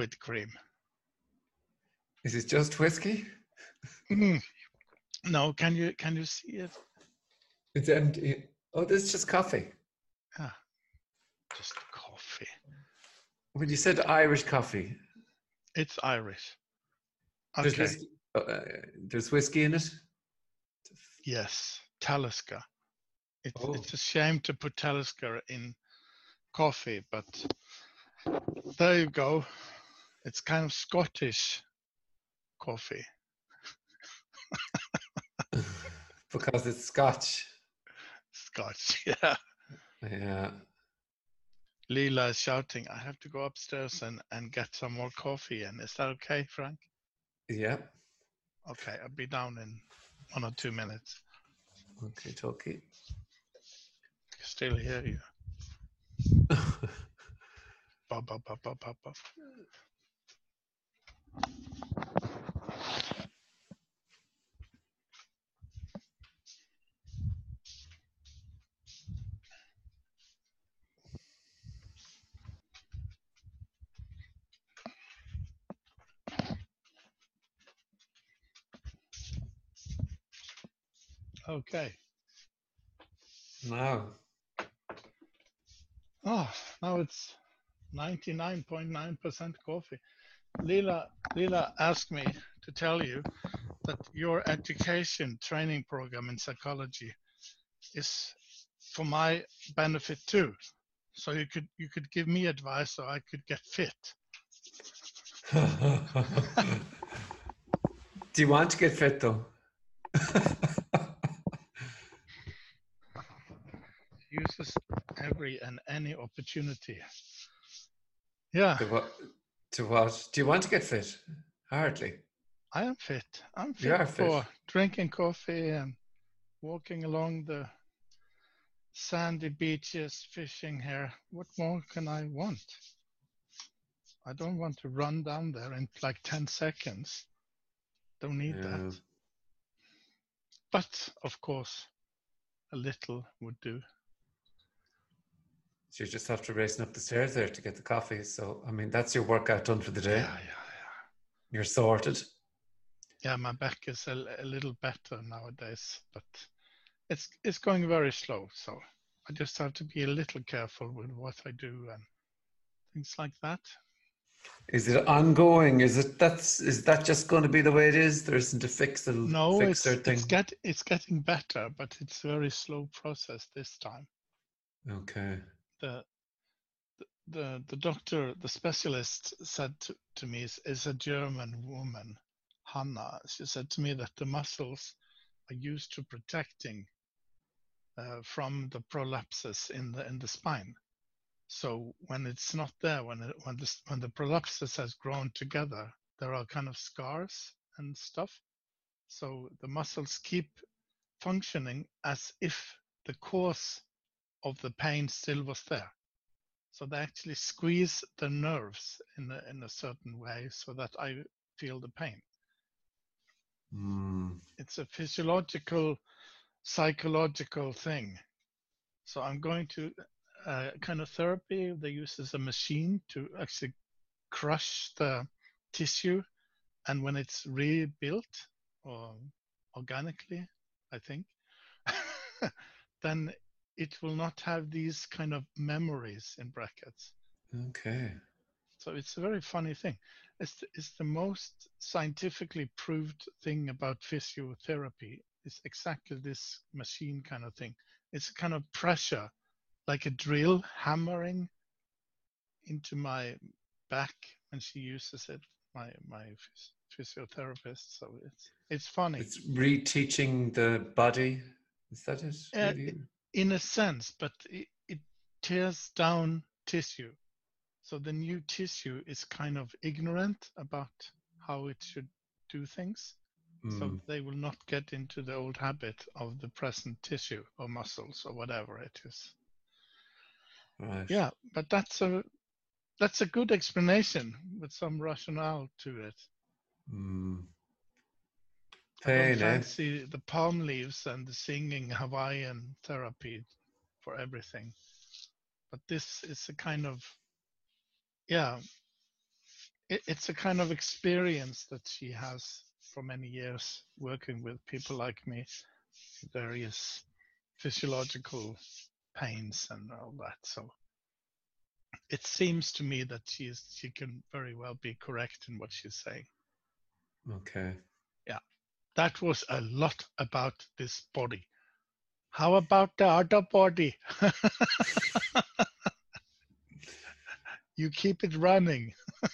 liquid cream. Is it just whiskey? Mm. No, can you can you see it? It's empty. Oh, this is just coffee. Ah, just coffee. When you said Irish coffee, It's Irish. there's, whiskey, uh, there's whiskey in it? Yes, Talisker. It's Oh. it's a shame to put Talisker in coffee, but there you go. It's kind of Scottish coffee. because it's Scotch. Scotch, yeah. Yeah. Leela is shouting, I have to go upstairs and, and get some more coffee. And is that okay, Frank? Yeah. Okay, I'll be down in one or two minutes. Okay, talkie. Still hear you. Bop, bop, bop, bop, bop, bop. Okay. now. Oh, ah, now it's 99.9% coffee. Leela, Leela asked me to tell you that your education training program in psychology is for my benefit too. So you could you could give me advice so I could get fit. Do you want to get fit though? Uses every and any opportunity. Yeah, to, what. Do you want to get fit? Hardly. I am fit. I'm fit, You are fit fit. for drinking coffee and walking along the sandy beaches, fishing here. What more can I want? I don't want to run down there in like 10 seconds. Don't need Yeah. that. But of course, a little would do. So you just have to racing up the stairs there to get the coffee. So I mean that's your workout done for the day. Yeah, yeah, yeah. You're sorted. Yeah, my back is a, a little better nowadays, but it's it's going very slow. So I just have to be a little careful with what I do and things like that. Is it ongoing? Is it that's is that just going to be the way it is? There isn't a fix No, fix it's thing. it's get it's getting better, but it's a very slow process this time. okay. The the the, doctor, the specialist said to, to me is, is a German woman, Hanna. She said to me that the muscles are used to protecting uh, from the prolapses in the in the spine. So when it's not there, when it, when the when the prolapses has grown together, there are kind of scars and stuff. So the muscles keep functioning as if the cause of the pain still was there. So they actually squeeze the nerves in a, in a certain way so that I feel the pain. Hmm. It's a physiological, psychological thing. So I'm going to uh, kind of therapy. They use as a machine to actually crush the tissue, and when it's rebuilt or organically, I think, then it will not have these kind of memories in brackets. Okay. So it's a very funny thing. It's the, it's the most scientifically proved thing about physiotherapy. It's exactly this machine kind of thing. It's a kind of pressure, like a drill hammering into my back when she uses it. My my physiotherapist. So it's it's funny It's reteaching the body. Is that it? Uh, really? In a sense, but it, it tears down tissue. So the new tissue is kind of ignorant about how it should do things. So Hmm. they will not get into the old habit of the present tissue or muscles or whatever it is. Right. Yeah, but that's a that's a good explanation with some rationale to it. Mm. I don't eh? the palm leaves and the singing Hawaiian therapy for everything. But this is a kind of, yeah, it, it's a kind of experience that she has for many years working with people like me, various physiological pains and all that. So it seems to me that she is, she can very well be correct in what she's saying. Okay. That was a lot about this body. How about the other body? you keep it running.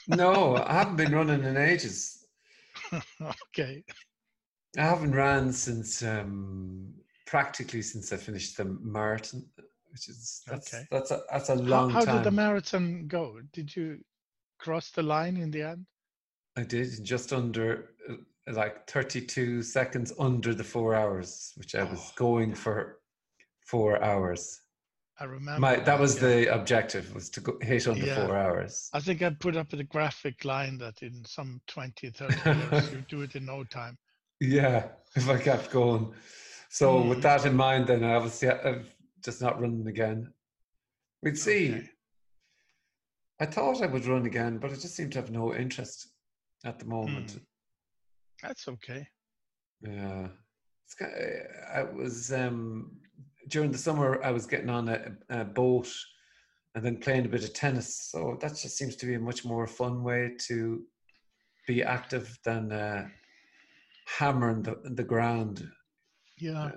No, I haven't been running in ages. okay. I haven't ran since um, practically since I finished the marathon, which is that's Okay. that's a that's a How, long how time. did the marathon go? Did you cross the line in the end? I did just under like 32 seconds under the four hours, which I was Oh, going for four hours. I remember. My that was yeah. the objective was to go, hit under Yeah. four hours. I think I put up a graphic line that in some 20, 30 years you do it in no time. Yeah, if I kept going. So with Mm. that in mind, then I obviously I've just not running again. We'd see. Okay. I thought I would run again, but I just seem to have no interest at the moment. Mm. That's okay. Yeah, it's kind I was um, during the summer. I was getting on a, a boat and then playing a bit of tennis. So that just seems to be a much more fun way to be active than uh, hammering the, the ground. Yeah. Uh,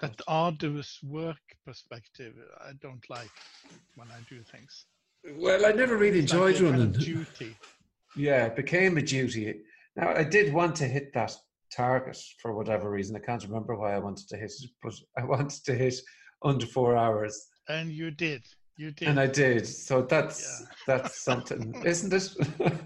that arduous work perspective I don't like when I do things. Well, I never really It's like enjoyed kind running. of duty. Yeah, it became a duty. Now, I did want to hit that target for whatever reason. I can't remember why I wanted to hit it, but I wanted to hit under four hours, And you did. You did. and I did. So that's Yeah. that's something, isn't it?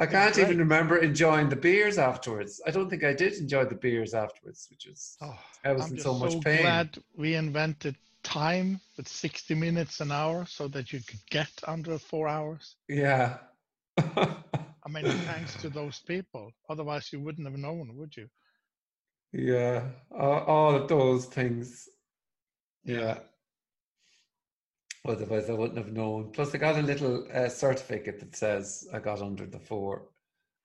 I can't even remember enjoying the beers afterwards. I don't think I did enjoy the beers afterwards, which is Oh, I was I'm in so much pain. glad we invented time with 60 minutes an hour so that you could get under four hours. Yeah. I mean, thanks to those people. Otherwise, you wouldn't have known, would you? yeah. All, all of those things. Yeah. Otherwise, I wouldn't have known. Plus, I got a little uh, certificate that says I got under the four.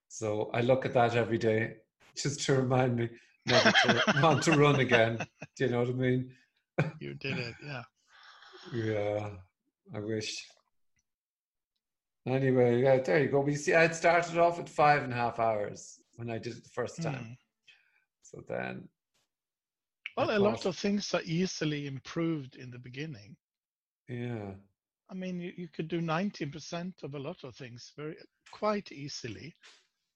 So I look at that every day just to remind me never to want to run again. Do you know what I mean? You did it. Yeah. Yeah, I wish. Anyway, yeah, there you go. We see, I started off at five and a half hours when I did it the first time. Mm. So then, Well, a lot of things are easily improved in the beginning. yeah, I mean, you, you could do 90% of a lot of things very quite easily.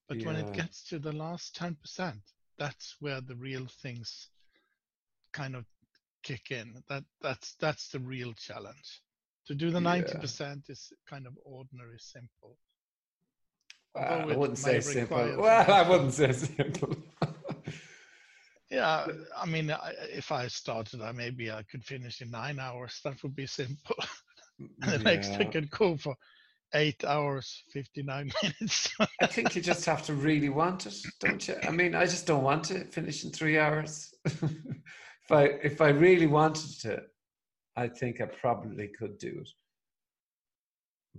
But when it gets to the last 10%, that's where the real things kind of kick in. That that's that's the real challenge. To do the Yeah. 90% is kind of ordinary simple. Ah, well, I wouldn't say simple. Well, I wouldn't say simple. Yeah, I mean, I, if I started, I maybe I could finish in nine hours. That would be simple. and the next I Yeah. could go for eight hours, 59 minutes. I think you just have to really want it, don't you? I mean, I just don't want to finish in three hours. if I if I really wanted to, I think I probably could do it.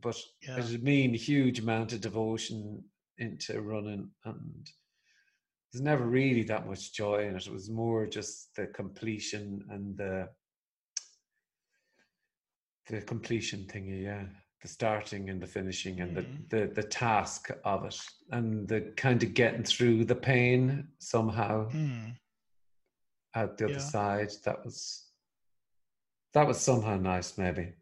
But Yeah. it'd mean a huge amount of devotion into running, and there's never really that much joy in it. It was more just the completion and the the completion thingy, yeah. The starting and the finishing and Mhm. the, the the task of it and the kind of getting through the pain somehow Hmm. out the other Yeah. side. That was that was somehow nice, maybe.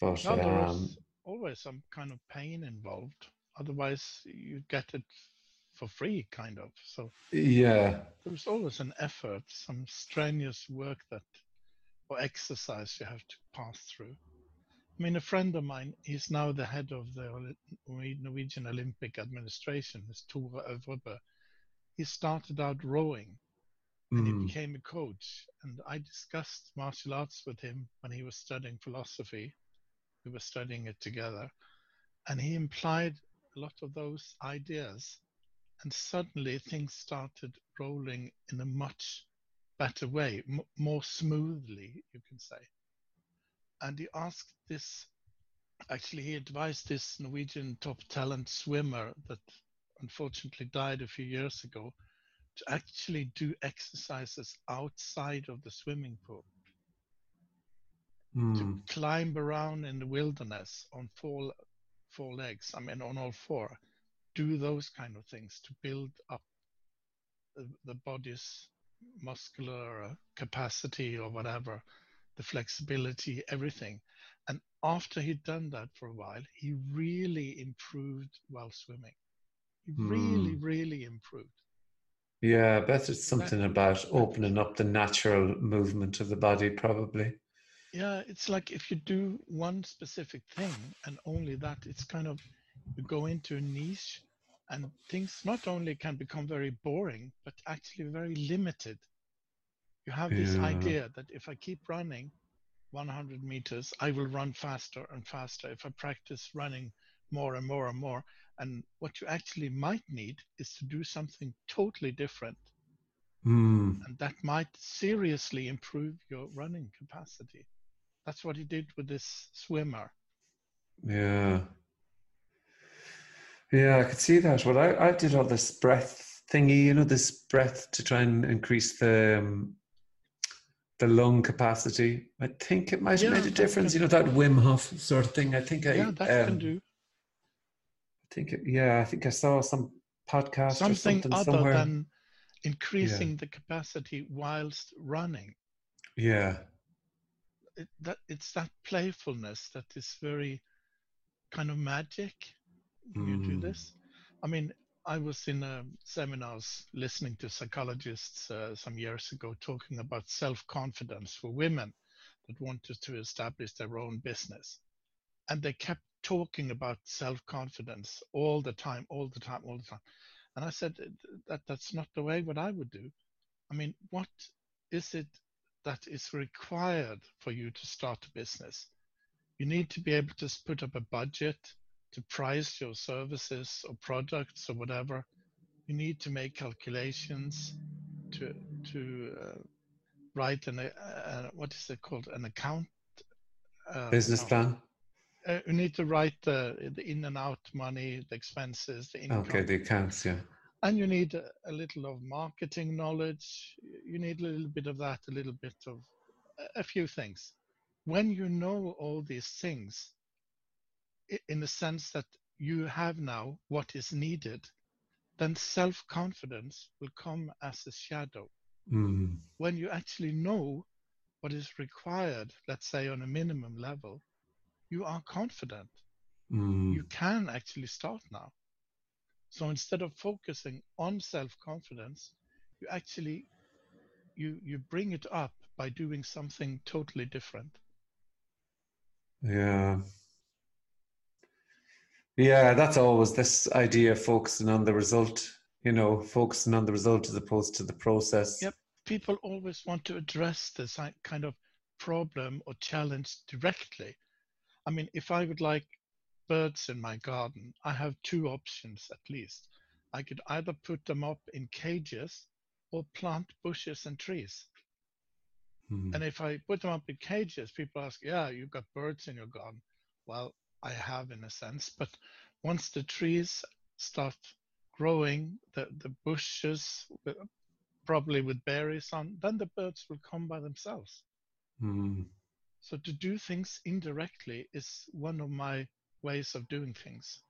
But No, there um, always some kind of pain involved. Otherwise, you get it for free, kind of. So yeah, there was always an effort, some strenuous work that, or exercise you have to pass through. I mean, a friend of mine, he's now the head of the Norwegian Olympic Administration, is Tore Øvrebø. He started out rowing and he mm, became a coach. And I discussed martial arts with him when he was studying philosophy. We were studying it together, and he implied a lot of those ideas, and suddenly things started rolling in a much better way, m- more smoothly, you can say. And he asked this, actually, he advised this Norwegian top talent swimmer that unfortunately died a few years ago to actually do exercises outside of the swimming pool, Mm. to climb around in the wilderness on four, four legs, I mean, on all four, do those kind of things to build up the, the body's muscular uh, capacity or whatever, the flexibility, everything. And after he'd done that for a while, he really improved while swimming. He really, Hmm. really improved. Yeah, I bet it's something about opening up the natural movement of the body, probably. Yeah, it's like if you do one specific thing and only that, it's kind of you go into a niche and things not only can become very boring, but actually very limited. You have this Yeah. idea that if I keep running 100 meters, I will run faster and faster if I practice running more and more and more. And what you actually might need is to do something totally different. Mm. and that might seriously improve your running capacity. That's what he did with this swimmer. Yeah. Yeah, I could see that. Well, I, I did all this breath thingy, you know, this breath to try and increase the um, the lung capacity. I think it might have Yeah, made a difference, can- you know, that Wim Hof sort of thing. I think I, yeah, that um, can do think, it, yeah, I think I saw some podcast or something something other somewhere. than increasing the capacity whilst running. yeah. It, that it's that playfulness that is very kind of magic. when You do Mm. this. I mean, I was in a seminars listening to psychologists uh, some years ago talking about self confidence for women that wanted to establish their own business. And they kept talking about self confidence all the time, all the time, all the time. And I said that that's not the way what I would do. I mean, what is it that is required for you to start a business? You need to be able to put up a budget to price your services or products or whatever. You need to make calculations to to uh, write an uh, uh, what is it called an account uh, Business no. plan. Uh, you need to write the the in and out money, the expenses, the income, Okay, the accounts, yeah. and you need a, little of marketing knowledge. You need a little bit of that, a little bit of a- a few things. When you know all these things, in the sense that you have now what is needed, then self confidence will come as a shadow. Mm. When you actually know what is required, let's say on a minimum level, you are confident. Mm. You can actually start now. So instead of focusing on self confidence, you actually you you bring it up by doing something totally different. Yeah. Yeah, that's always this idea of focusing on the result, you know, focusing on the result as opposed to the process. Yep. People always want to address this kind of problem or challenge directly. I mean, if I would like birds in my garden, I have two options at least. I could either put them up in cages or plant bushes and trees. Mm. And if I put them up in cages, people ask, yeah, you've got birds in your garden. Well, I have in a sense, but once the trees start growing, the, the bushes, probably with berries on, then the birds will come by themselves. Mm. So to do things indirectly is one of my ways of doing things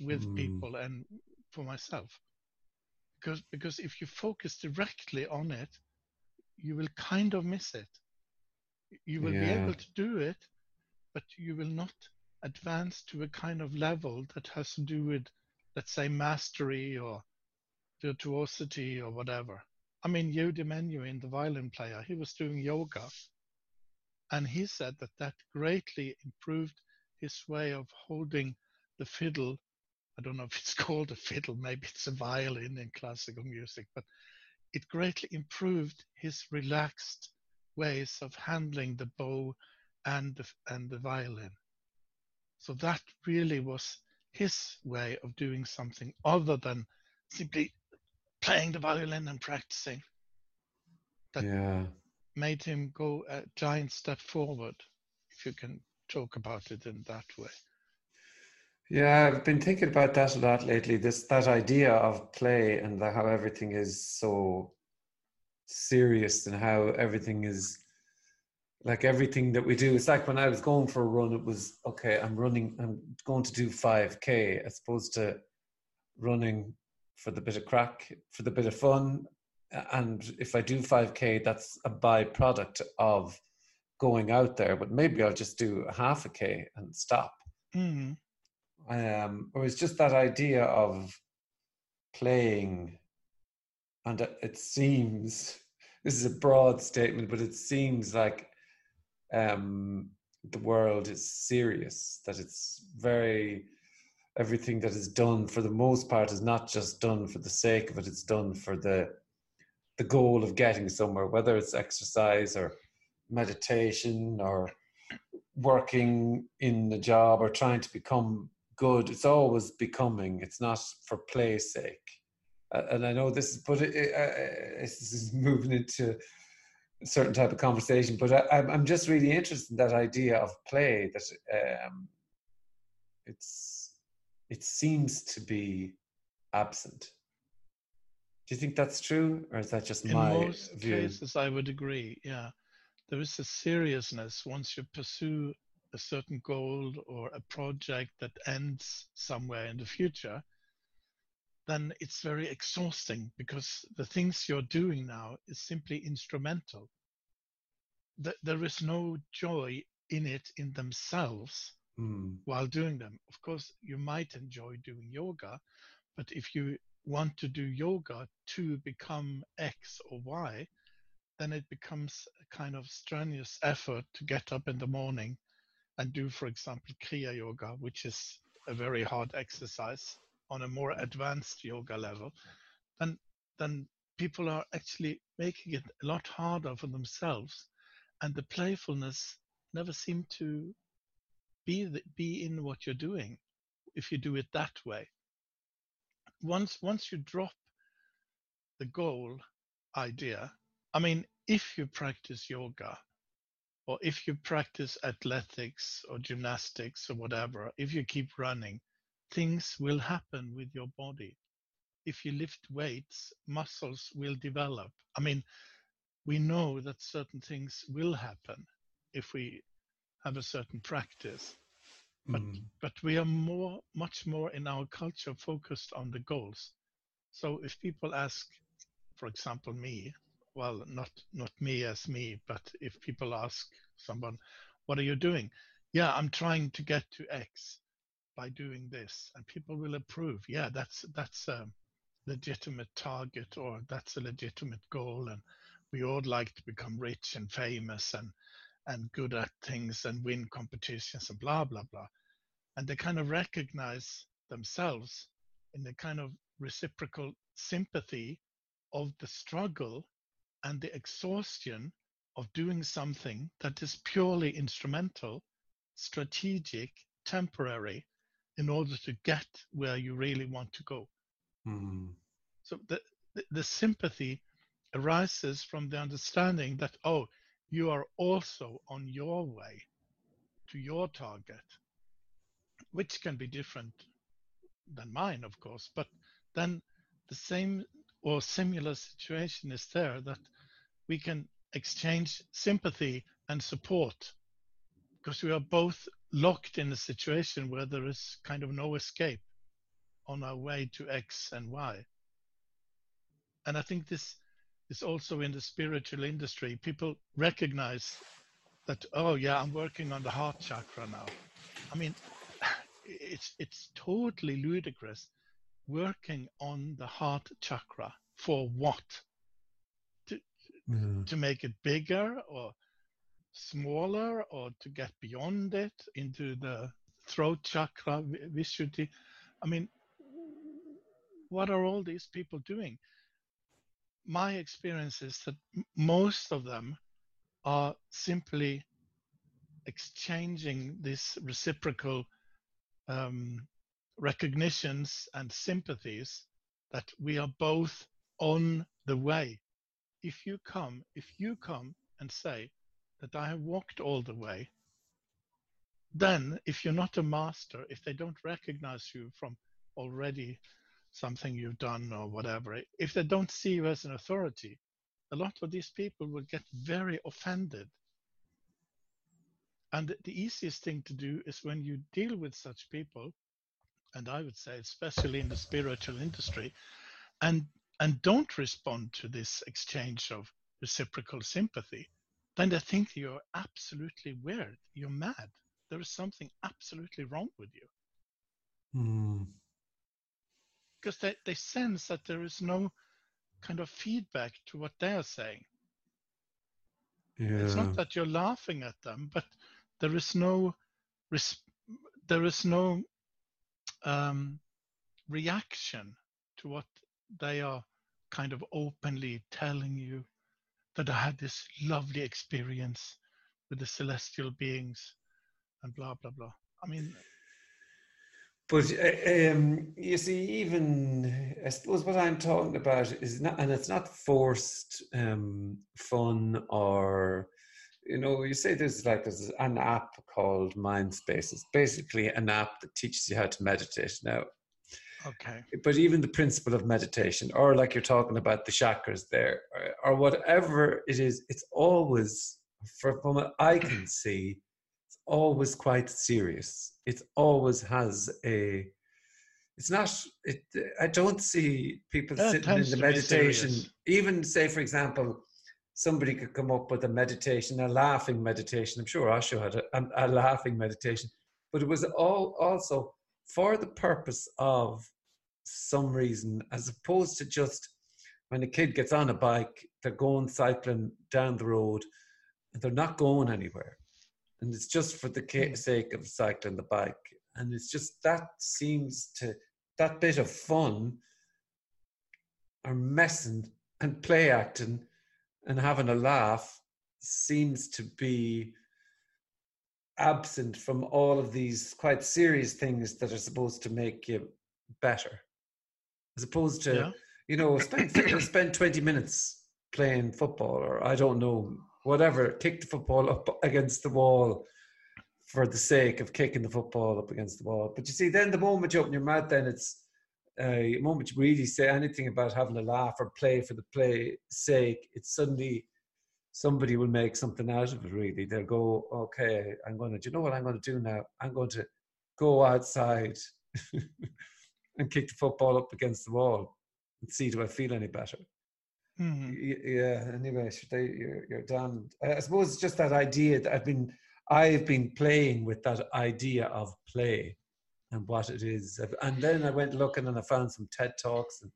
with Mm. people and for myself. Because because if you focus directly on it, you will kind of miss it. You will be able to do it, but you will not advance to a kind of level that has to do with, let's say, mastery or virtuosity or whatever. I mean, Yehudi Menuhin, the violin player, he was doing yoga, and he said that that greatly improved his way of holding the fiddle. I don't know if it's called a fiddle, maybe it's a violin in classical music, but it greatly improved his relaxed ways of handling the bow and the, and the violin. So that really was his way of doing something other than simply playing the violin and practicing. That yeah. Made him go a giant step forward, if you can talk about it in that way. Yeah, I've been thinking about that a lot lately. This that idea of play and the, how everything is so serious and how everything is like everything that we do. It's like when I was going for a run, it was okay. I'm running. I'm going to do five k as opposed to running for the bit of crack, for the bit of fun. And if I do five k, that's a byproduct of going out there. But maybe I'll just do a half a k and stop. Mm. Um, or it's just that idea of playing, and it seems this is a broad statement, but it seems like um, the world is serious. That it's very everything that is done for the most part is not just done for the sake of it. It's done for the the goal of getting somewhere, whether it's exercise or meditation or working in the job or trying to become good. It's always becoming. It's not for play's sake. Uh, and I know this is, but it, it, uh, this is moving into a certain type of conversation. But I, am just really interested in that idea of play. That um, it's it seems to be absent. Do you think that's true, or is that just in my most view? cases? I would agree. Yeah, there is a seriousness once you pursue a certain goal or a project that ends somewhere in the future, then it's very exhausting because the things you're doing now is simply instrumental. There is no joy in it in themselves mm. while doing them. Of course, you might enjoy doing yoga, but if you want to do yoga to become X or Y, then it becomes a kind of strenuous effort to get up in the morning and do, for example, Kriya Yoga, which is a very hard exercise on a more advanced yoga level, then then people are actually making it a lot harder for themselves, and the playfulness never seem to be the, be in what you're doing if you do it that way. Once once you drop the goal idea, I mean, if you practice yoga or if you practice athletics or gymnastics or whatever, if you keep running, things will happen with your body. If you lift weights, muscles will develop. I mean, we know that certain things will happen if we have a certain practice. But Mm. but we are more much more in our culture focused on the goals. So if people ask, for example, me, well, not not me as me, but if people ask someone, "What are you doing?" Yeah, I'm trying to get to X by doing this, and people will approve. Yeah, that's that's a legitimate target, or that's a legitimate goal, and we all like to become rich and famous and and good at things and win competitions and blah blah blah, and they kind of recognize themselves in the kind of reciprocal sympathy of the struggle and the exhaustion of doing something that is purely instrumental, strategic, temporary, in order to get where you really want to go. Mm. So the, the, the sympathy arises from the understanding that, oh, you are also on your way to your target, which can be different than mine, of course, but then the same or similar situation is there that we can exchange sympathy and support because we are both locked in a situation where there is kind of no escape on our way to X and Y. And I think this is also in the spiritual industry. People recognize that, oh yeah, I'm working on the heart chakra now. I mean, it's it's totally ludicrous working on the heart chakra for what? Mm. to make it bigger or smaller or to get beyond it into the throat chakra, Vishuddhi. I mean, what are all these people doing? My experience is that most of them are simply exchanging this reciprocal um, recognitions and sympathies that we are both on the way. If you come, if you come and say that I have walked all the way, then if you're not a master, if they don't recognize you from already something you've done or whatever, if they don't see you as an authority, a lot of these people will get very offended. And the easiest thing to do is when you deal with such people, and I would say especially in the spiritual industry, and and don't respond to this exchange of reciprocal sympathy, then they think you're absolutely weird. You're mad. There is something absolutely wrong with you. Mm. Because they, they sense that there is no kind of feedback to what they are saying. Yeah. It's not that you're laughing at them, but there is no res- there is no um, reaction to what they are kind of openly telling you that I had this lovely experience with the celestial beings and blah blah blah. I mean, But uh, um, you see, even I suppose what I'm talking about is not, and it's not forced um, fun or, you know, you say there's like there's an app called Mindspace. It's basically an app that teaches you how to meditate. Now, okay, but even the principle of meditation, or like you're talking about the chakras there, or, or whatever it is, it's always, from what I can see, always quite serious. It always has a. It's not. It. I don't see people it sitting in the meditation. Even say, for example, somebody could come up with a meditation, a laughing meditation. I'm sure Osho had a, a, a laughing meditation, but it was all also for the purpose of some reason, as opposed to just when a kid gets on a bike, they're going cycling down the road, and they're not going anywhere, and it's just for the Mm. sake of cycling the bike, and it's just that seems to that bit of fun or messing and play acting and having a laugh seems to be absent from all of these quite serious things that are supposed to make you better. As opposed to yeah, you know spend spend 20 minutes playing football or i don't know whatever kick the football up against the wall for the sake of kicking the football up against the wall. But you see then the moment you open your mouth then it's uh, moment you really say anything about having a laugh or play for the play sake it's suddenly somebody will make something out of it really. They'll go okay i'm going to do you know what i'm going to do now? I'm going to go outside and kick the football up against the wall and see do i feel any better Mhm. Yeah anyway they you're, you're damned i suppose it's just that idea that i've been i've been playing with that idea of play and what it is. And then i went looking and i found some ted talks and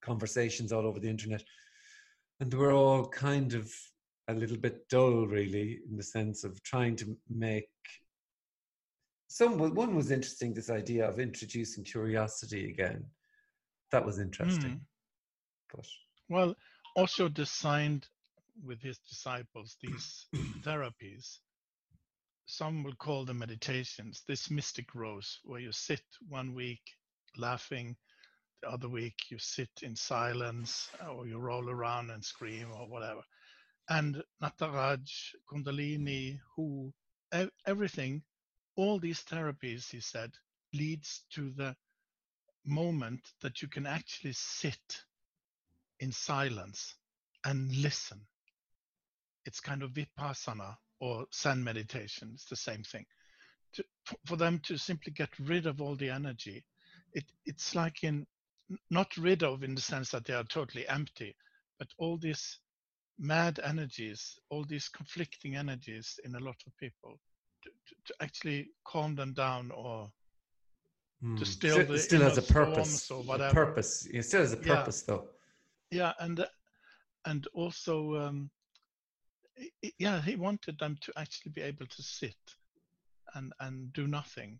conversations all over the internet. And they were all kind of a little bit dull really in the sense of trying to make some one was interesting this idea of introducing curiosity again. That was interesting. Mm. but Well, Osho designed with his disciples these therapies. Some will call them meditations. This mystic rose, where you sit one week laughing, the other week you sit in silence, uh, or you roll around and scream, or whatever. And Nataraj, Kundalini, Hu, e- everything, all these therapies, he said, leads to the moment that you can actually sit in silence and listen. It's kind of vipassana or Zen meditation. It's the same thing. To, for them to simply get rid of all the energy, it, it's like in not rid of in the sense that they are totally empty, but all these mad energies, all these conflicting energies in a lot of people, to, to, to actually calm them down or Hmm. to still still, the still has a purpose or a purpose it still has a Yeah. purpose though yeah and and also um yeah he wanted them to actually be able to sit and and do nothing.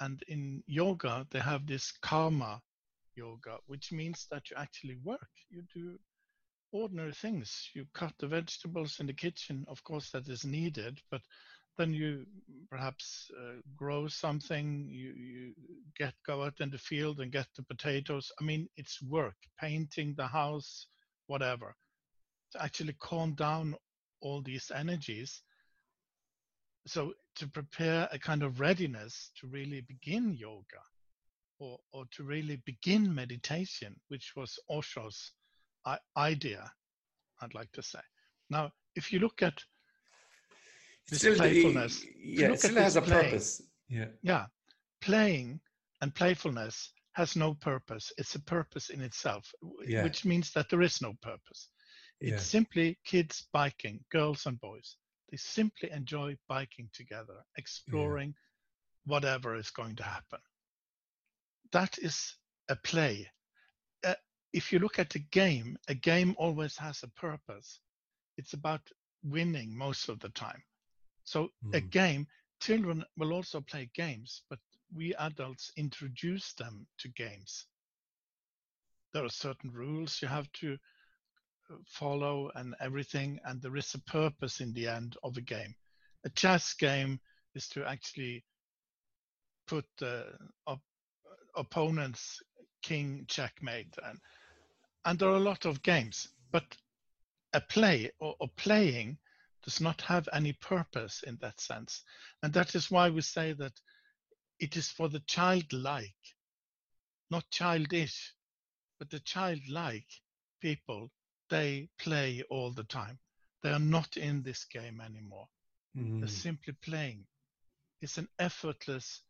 And in yoga they have this karma yoga which means that you actually work. You do ordinary things. You cut the vegetables in the kitchen. Of course that is needed but then you perhaps uh, grow something you, you get go out in the field and get the potatoes. I mean it's work painting the house whatever. To actually calm down all these energies. So to prepare a kind of readiness to really begin yoga or, or to really begin meditation which was osho's idea i'd like to say. Now if you look at this still, playfulness. Yeah, it still has a playing, purpose. Yeah. Yeah. Playing and playfulness has no purpose. It's a purpose in itself, yeah. which means that there is no purpose. Yeah. It's simply kids biking, girls and boys. They simply enjoy biking together, exploring yeah. whatever is going to happen. That is a play. Uh, if you look at a game, a game always has a purpose. It's about winning most of the time. So mm. a game, children will also play games, but we adults introduce them to games. There are certain rules you have to uh, follow and everything, and there is a purpose in the end of a game. A chess game is to actually put the op- opponent's king checkmate, and and there are a lot of games, but a play or, or playing does not have any purpose in that sense. And that is why we say that it is for the childlike, not childish, but the childlike people, they play all the time. They are not in this game anymore. Mm. They're simply playing. It's an effortless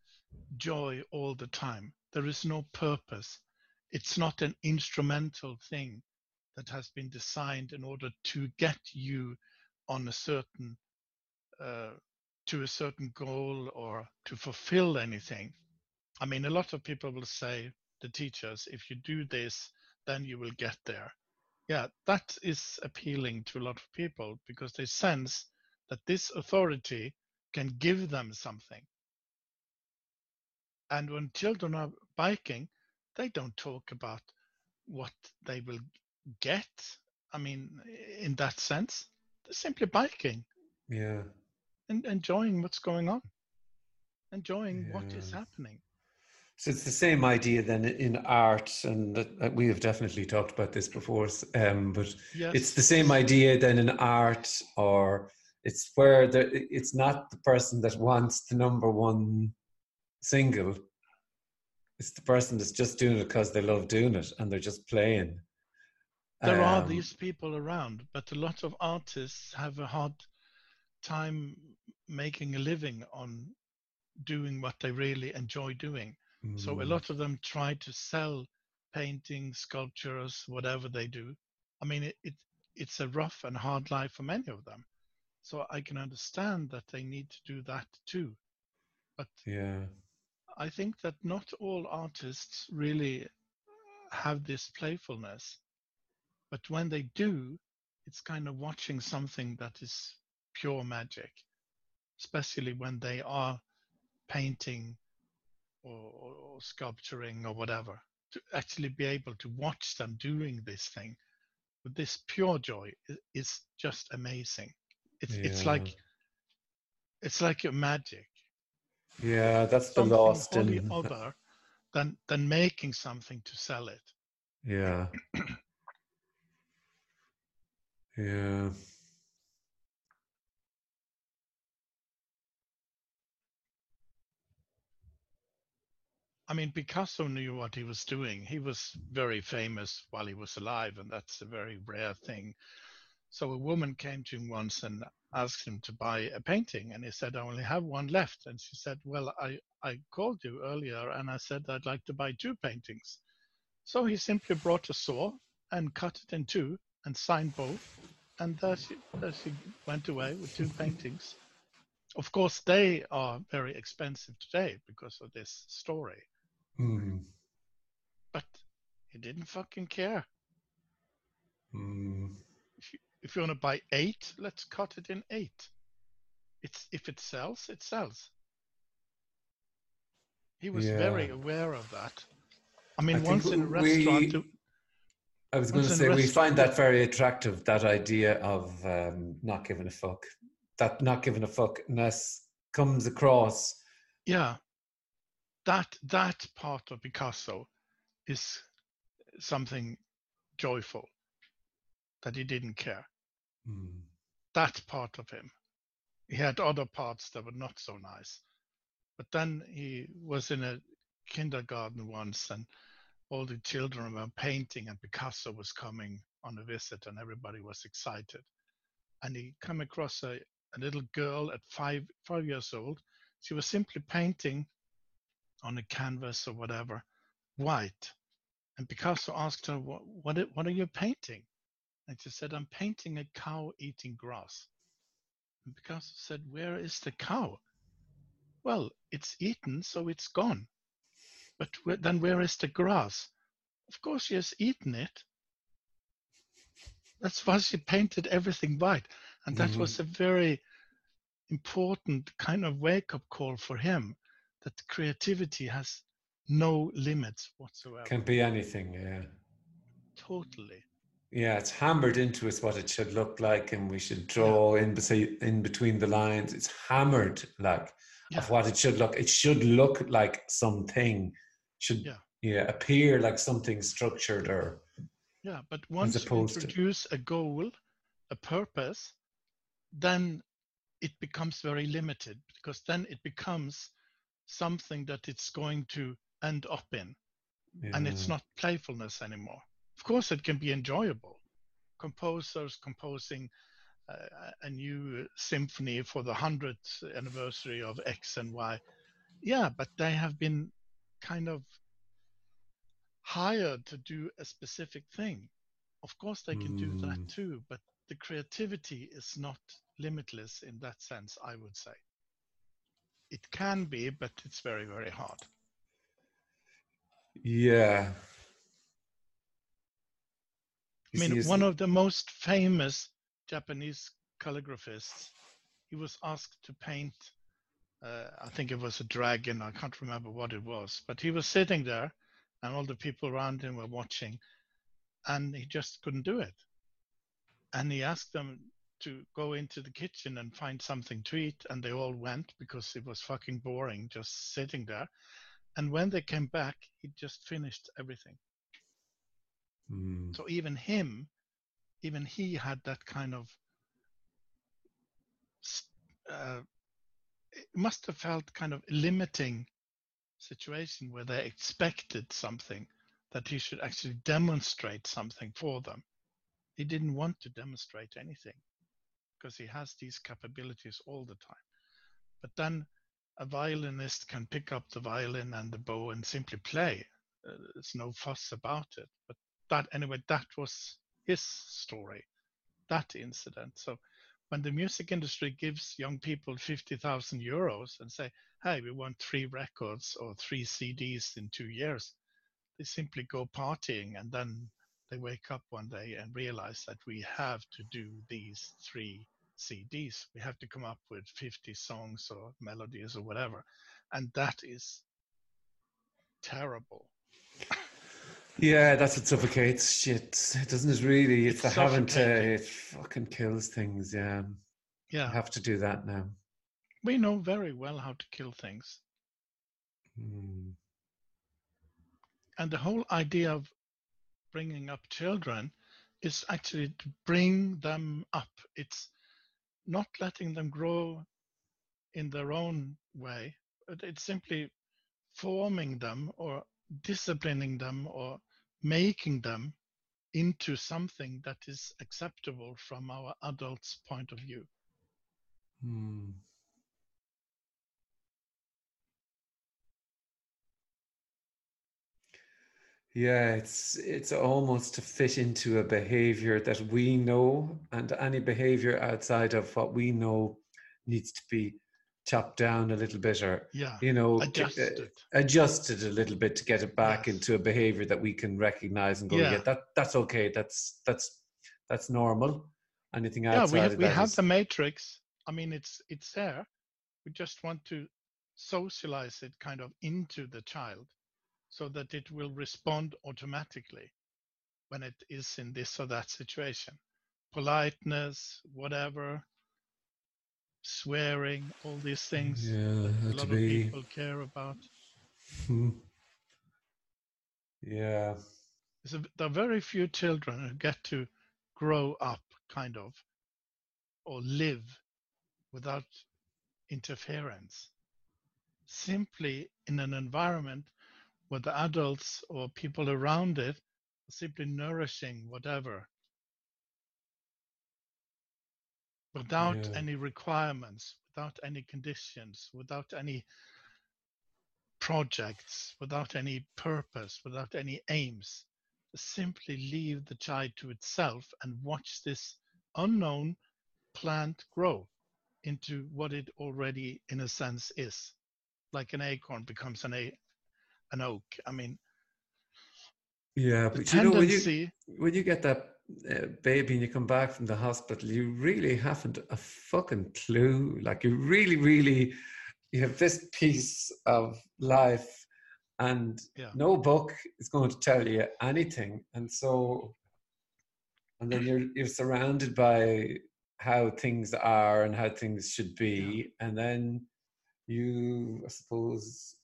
joy all the time. There is no purpose. It's not an instrumental thing that has been designed in order to get you on a certain uh, to a certain goal or to fulfill anything. I mean, a lot of people will say, the teachers, if you do this, then you will get there. Yeah, that is appealing to a lot of people because they sense that this authority can give them something. And when children are biking, they don't talk about what they will get. I mean, in that sense, simply biking. Yeah. And enjoying what's going on. Enjoying yeah. what is happening. So it's the same idea then in art, and uh, we have definitely talked about this before. Um, but yes. it's the same idea then in art, or it's where the, it's not the person that wants the number one single. It's the person that's just doing it because they love doing it and they're just playing. There um, are these people around, but a lot of artists have a hard time making a living on doing what they really enjoy doing. Mm. So a mm. lot of them try to sell paintings, sculptures, whatever they do. I mean, it, it it's a rough and hard life for many of them. So I can understand that they need to do that too. But yeah, I think that not all artists really have this playfulness. But when they do, it's kind of watching something that is pure magic, especially when they are painting or, or, sculpturing or whatever. To actually be able to watch them doing this thing with this pure joy is just amazing. It's yeah. it's like it's like a magic. Yeah, that's the something lost in other than than making something to sell it. Yeah. Yeah. I mean, Picasso knew what he was doing. He was very famous while he was alive, and that's a very rare thing. So a woman came to him once and asked him to buy a painting, and he said, "I only have one left." And she said, "Well, I I called you earlier, and I said I'd like to buy two paintings." So he simply brought a saw and cut it in two and signed both and there she, there she went away with two paintings. Of course, they are very expensive today because of this story. Mm. But he didn't fucking care. Mm. If you, if you want to buy eight, let's cut it in eight. It's if it sells, it sells. He was yeah. very aware of that. I mean, I once in a restaurant, we, I was going to say we find that very attractive. That idea of um, not giving a fuck. that not giving a fuckness comes across. Yeah, that that part of Picasso is something joyful that he didn't care. Mm. That part of him. He had other parts that were not so nice. But then he was in a kindergarten once and all the children were painting and Picasso was coming on a visit and everybody was excited. And he come across a, a little girl at five five years old. She was simply painting on a canvas or whatever, white. And Picasso asked her, what, what, what are you painting? And she said, I'm painting a cow eating grass. And Picasso said, Where is the cow? Well, it's eaten, so it's gone. But then where is the grass? Of course, she has eaten it. That's why she painted everything white. And that Mhm. was a very important kind of wake up call for him that creativity has no limits whatsoever. Can be anything, yeah. Totally. Yeah, it's hammered into us what it should look like, and we should draw in, besi- in between the lines. It's hammered like Yeah. of what it should look. It should look like something, should Yeah. yeah, appear like something structured or Yeah, but once you opposed to- a goal, a purpose, then it becomes very limited because then it becomes something that it's going to end up in, and it's not playfulness anymore. Of course, it can be enjoyable. Composers composing a new symphony for the 100th anniversary of X and Y. Yeah, but they have been kind of hired to do a specific thing. Of course, they can do Mm. that too, but the creativity is not limitless in that sense, I would say. It can be, but it's very, very hard. Yeah. I mean, one of the most famous Japanese calligraphists, he was asked to paint, uh, I think it was a dragon, I can't remember what it was, but he was sitting there and all the people around him were watching and he just couldn't do it. And he asked them to go into the kitchen and find something to eat, and they all went because it was fucking boring just sitting there. And when they came back, he just finished everything. Mm. So even him, even he had that kind of. Uh, it must have felt kind of limiting situation where they expected something that he should actually demonstrate something for them. He didn't want to demonstrate anything because he has these capabilities all the time. But then a violinist can pick up the violin and the bow and simply play. Uh, there's no fuss about it. But that anyway, that was his story, that incident. So when the music industry gives young people 50,000 euros and say, hey, we want three records or three CDs in two years, they simply go partying and then they wake up one day and realize that we have to do these three CDs. We have to come up with 50 songs or melodies or whatever. And that is terrible. Yeah, that's what suffocates shit, It doesn't it? Really, it's It's the having to. suffocating. It fucking kills things. Yeah, I Yeah, have to do that now. we know very well how to kill things. Mm. And the whole idea of bringing up children is actually to bring them up. It's not letting them grow in their own way, but it's simply forming them or disciplining them or making them into something that is acceptable from our adults' point of view. Mm. Yeah, it's it's almost to fit into a behavior that we know, and any behavior outside of what we know needs to be chopped down a little bit, or Yeah, you know, adjusted. uh, adjusted a little bit to get it back Yes. into a behavior that we can recognize and go, yeah, Yeah. that that's okay, that's that's that's normal. Anything else? yeah we have, we have is- the matrix i mean it's it's there we just want to socialize it kind of into the child so that it will respond automatically when it is in this or that situation politeness whatever swearing, all these things Yeah, that a lot of people care about. Hmm. Yeah. There are very few children who get to grow up, kind of, or live without interference. Simply in an environment where the adults or people around it are simply nourishing whatever without Yeah. any requirements, without any conditions, without any projects, without any purpose, without any aims. Simply leave the child to itself and watch this unknown plant grow into what it already, in a sense, is. Like an acorn becomes an a an oak. I mean, Yeah, but you know when you when you get that uh, baby and you come back from the hospital, you really haven't a fucking clue. Like you really, really, you have this piece of life, and Yeah. no book is going to tell you anything. And so, and then you're you're surrounded by how things are and how things should be, and then you, I suppose,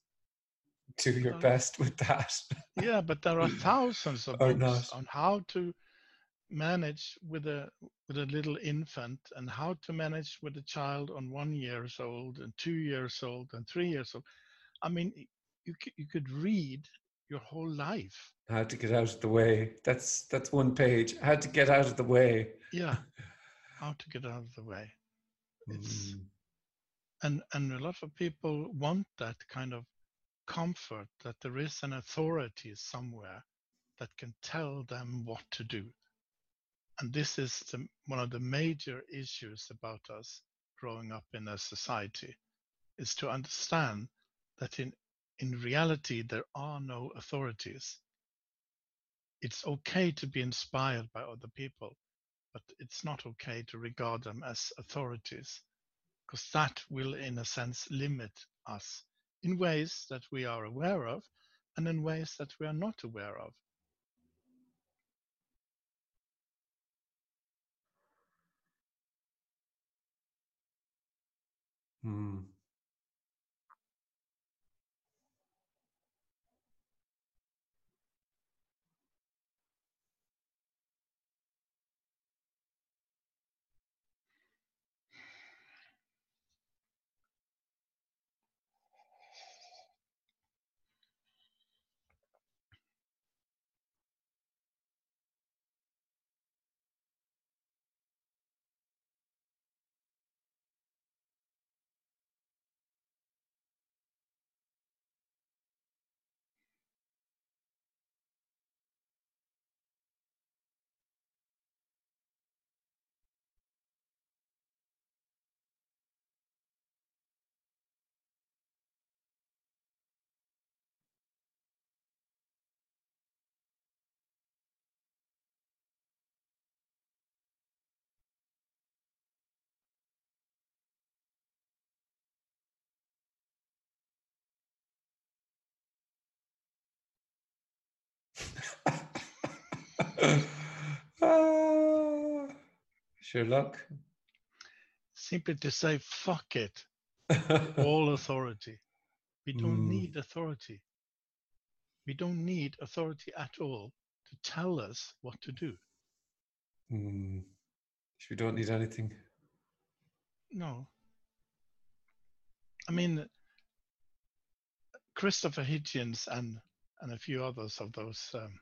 do your best with that. Yeah, but there are thousands of books on how to manage with a with a little infant and how to manage with a child on one years old and two years old and three years old. I mean, you c- you could read your whole life. how to get out of the way. That's that's one page. How to get out of the way. Yeah, how to get out of the way. It's Mm. and and a lot of people want that kind of comfort that there is an authority somewhere that can tell them what to do and this is the, one of the major issues about us growing up in a society is to understand that in in reality there are no authorities. It's okay to be inspired by other people but it's not okay to regard them as authorities because that will in a sense limit us in ways that we are aware of and in ways that we are not aware of Mm. Ah, Sherlock. simply to say fuck it all authority we don't Mm. need authority we don't need authority at all to tell us what to do Mm. We don't need anything. no i mean christopher hitchens and and a few others of those um,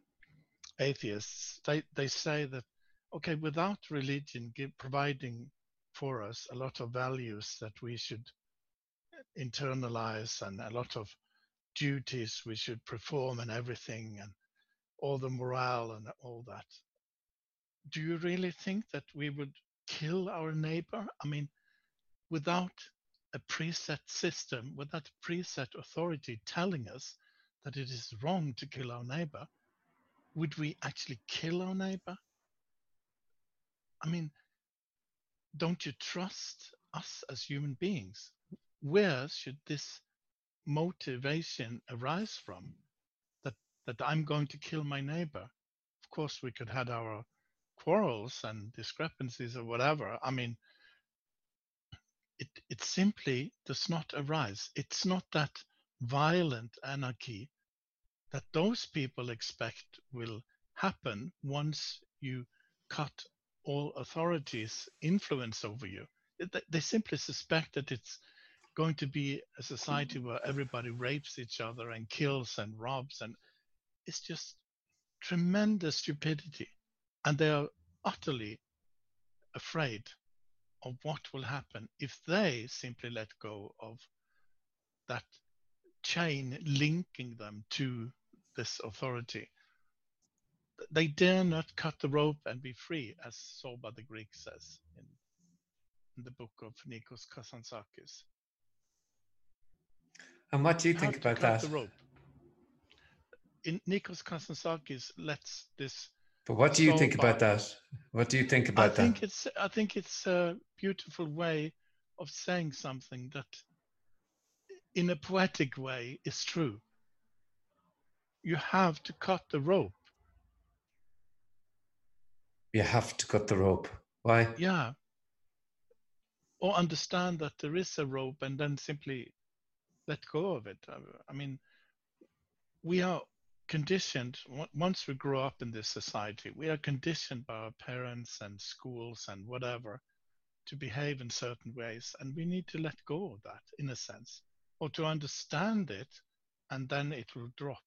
atheists they they say that okay without religion give, providing for us a lot of values that we should internalize and a lot of duties we should perform and everything and all the morale and all that do you really think that we would kill our neighbor? I mean without a preset system without preset authority telling us that it is wrong to kill our neighbor would we actually kill our neighbor? I mean don't you trust us as human beings? Where should this motivation arise from? That that i'm going to kill my neighbor? Of course we could have our quarrels and discrepancies or whatever. I mean it, it simply does not arise. It's not that violent anarchy that those people expect will happen once you cut all authorities' influence over you. They simply suspect that it's going to be a society where everybody rapes each other and kills and robs, and it's just tremendous stupidity. And they are utterly afraid of what will happen if they simply let go of that chain linking them to this authority. They dare not cut the rope and be free, as Zorba the Greek says in, in the book of Nikos Kazantzakis. And what do you think about that? The rope. In Nikos Kazantzakis lets this but what do you think about that? What do you think about that? I think it's I think it's a beautiful way of saying something that in a poetic way is true. You have to cut the rope. You have to cut the rope. Why? Yeah. Or understand that there is a rope and then simply let go of it. I mean, we are conditioned once we grow up in this society we are conditioned by our parents and schools and whatever to behave in certain ways and we need to let go of that in a sense or to understand it and then it will drop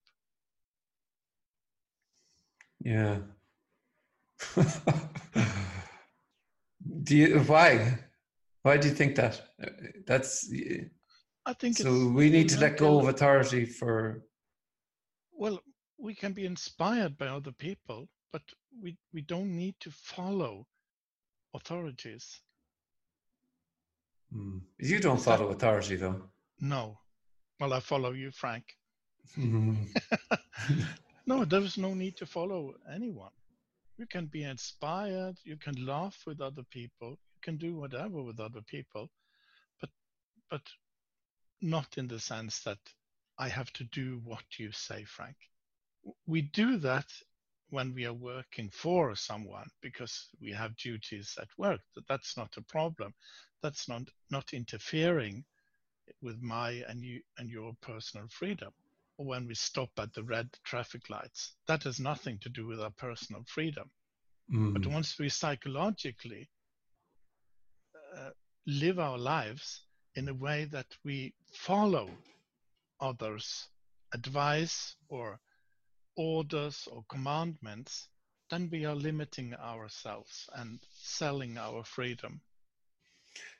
yeah do you why why do you think that that's i think so we need to let go of authority for well we can be inspired by other people, but we, we don't need to follow authorities. Mm. You don't Is follow that, authority, though. No. Well, I follow you, Frank. Mm. no, there is no need to follow anyone. You can be inspired, you can laugh with other people, you can do whatever with other people, but but not in the sense that I have to do what you say, Frank we do that when we are working for someone because we have duties at work. That's not a problem. That's not not interfering with my and you and your personal freedom. Or when we stop at the red traffic lights, that has nothing to do with our personal freedom. Mm. But once we psychologically uh, live our lives in a way that we follow others' advice or orders or commandments, then we are limiting ourselves and selling our freedom.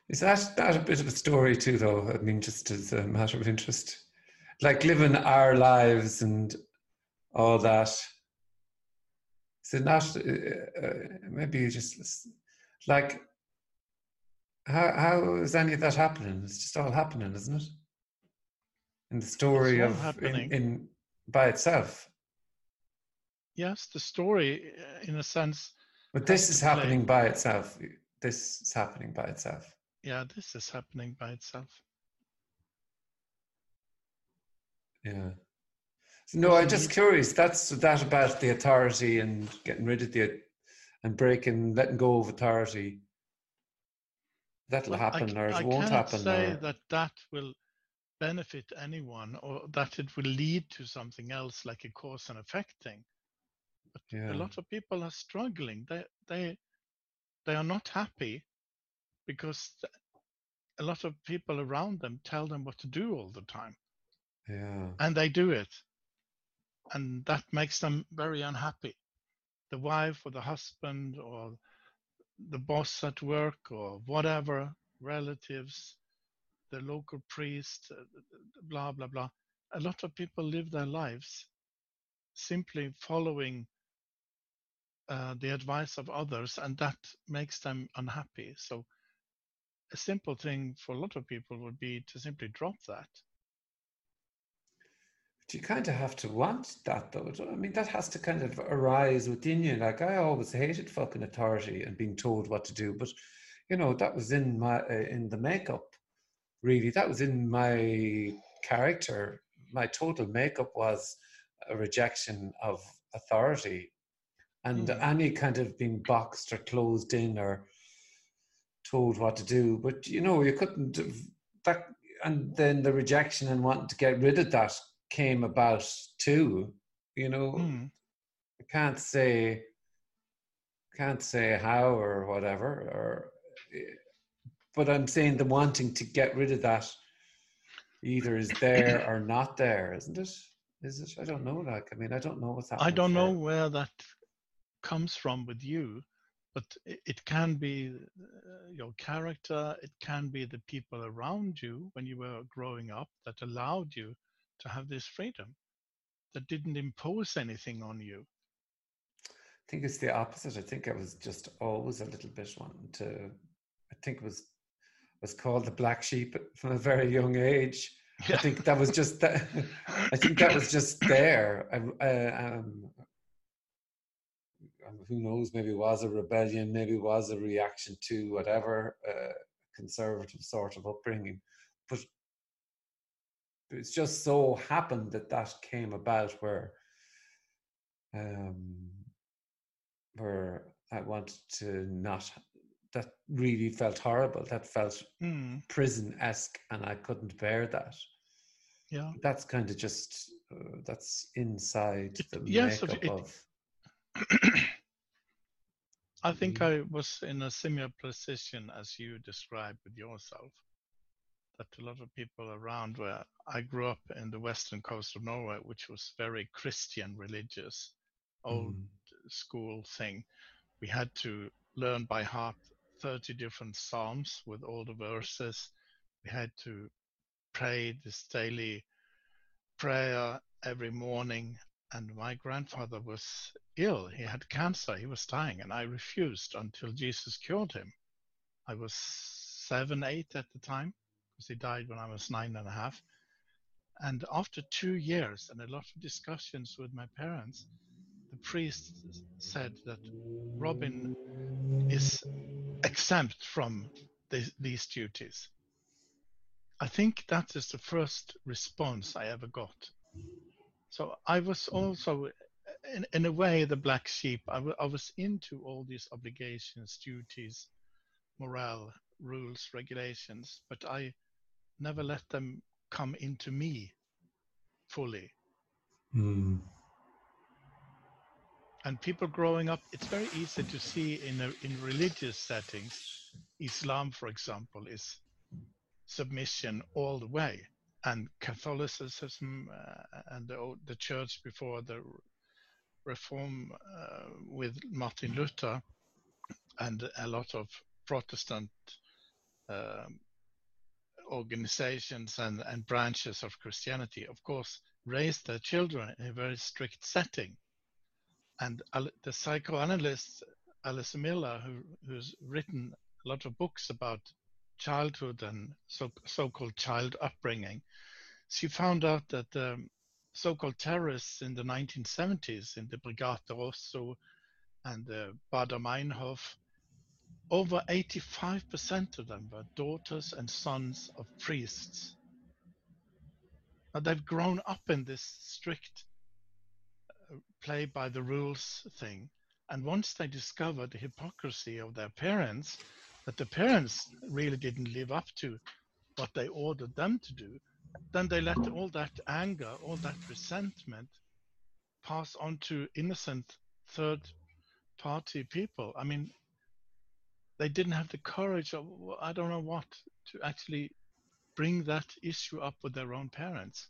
Is that, that a bit of a story too, though? I mean, just as a matter of interest, like living our lives and all that. Is it not? Uh, uh, maybe just like how how is any of that happening? It's just all happening, isn't it? In the story of in, in by itself yes, the story, uh, in a sense. But this is happening by itself. This is happening by itself. Yeah, this is happening by itself. Yeah. no, I'm just curious. That's that about the authority and getting rid of the and breaking, letting go of authority. That'll well, happen, I, or it I won't happen. I say or... that that will benefit anyone, or that it will lead to something else, like a cause and effect thing. But yeah. a lot of people are struggling. They they they are not happy because a lot of people around them tell them what to do all the time. Yeah. And they do it. And that makes them very unhappy. The wife or the husband or the boss at work or whatever, relatives, the local priest, uh, blah, blah, blah. A lot of people live their lives simply following uh, the advice of others, and that makes them unhappy. So, a simple thing for a lot of people would be to simply drop that. But you kind of have to want that, though. I mean, that has to kind of arise within you. Like I always hated fucking authority and being told what to do, but you know that was in my uh, in the makeup. Really, that was in my character. My total makeup was a rejection of authority and mm. any kind of being boxed or closed in or told what to do. But you know, you couldn't that, and then the rejection and wanting to get rid of that came about too. You know, Mm. I can't say can't say how or whatever or but i'm saying the wanting to get rid of that either is there or not there isn't it is it i don't know like i mean i don't know what's happening I don't know where that comes from with you, but it can be uh, your character, it can be the people around you when you were growing up that allowed you to have this freedom, that didn't impose anything on you. i think it's the opposite i think i was just always a little bit wanting to i think it was was called the black sheep from a very young age I think that was just that. I think that was just there. I, um, um, who knows? Maybe it was a rebellion. Maybe it was a reaction to whatever uh, conservative sort of upbringing. But it's just so happened that that came about where, um, where I wanted to not. That really felt horrible. That felt Mm, prison esque, and I couldn't bear that. yeah. That's kind of just uh, that's inside It- the yes, makeup it- of. I think Mm. I was in a similar position as you described with yourself. That a lot of people around where I grew up in the western coast of Norway, which was very Christian religious, old Mm, school thing. We had to learn by heart 30 different psalms with all the verses. We had to pray this daily prayer every morning. And my grandfather was ill. He had cancer. He was dying. And I refused until Jesus cured him. I was seven, eight at the time because he died when I was nine and a half. And after two years and a lot of discussions with my parents, the priest said that Robin is exempt from these, these duties. I think that is the first response I ever got. So I was also, in, in a way, the black sheep. I I was into all these obligations, duties, morale, rules, regulations, but I never let them come into me fully. mm, and people growing up it's very easy to see in a, in religious settings islam for example is submission all the way and catholicism uh, and the, the church before the reform uh, with martin luther and a lot of protestant um, organizations and, and branches of christianity of course raised their children in a very strict setting. And the psychoanalyst Alice Miller, who, who's written a lot of books about childhood and so, so-called child upbringing, she found out that um, so-called terrorists in the 1970s in the Brigate Rosso and the Baader Meinhof, over 85% of them were daughters and sons of priests. Now they've grown up in this strict uh, play by the rules thing. And once they discovered the hypocrisy of their parents, that the parents really didn't live up to what they ordered them to do, then they let all that anger, all that resentment pass on to innocent third party people. I mean, they didn't have the courage of, I don't know what, to actually bring that issue up with their own parents.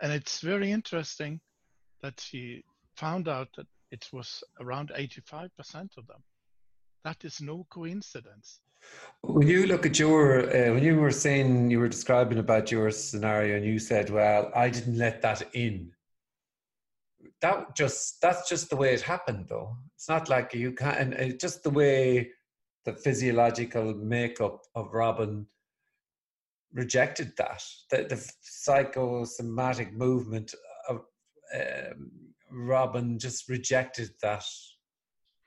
And it's very interesting that she found out that it was around 85% of them. That is no coincidence. When you look at your, uh, when you were saying you were describing about your scenario, and you said, "Well, I didn't let that in." That just that's just the way it happened, though. It's not like you can, and it's just the way the physiological makeup of Robin rejected that. The, the psychosomatic movement of um, Robin just rejected that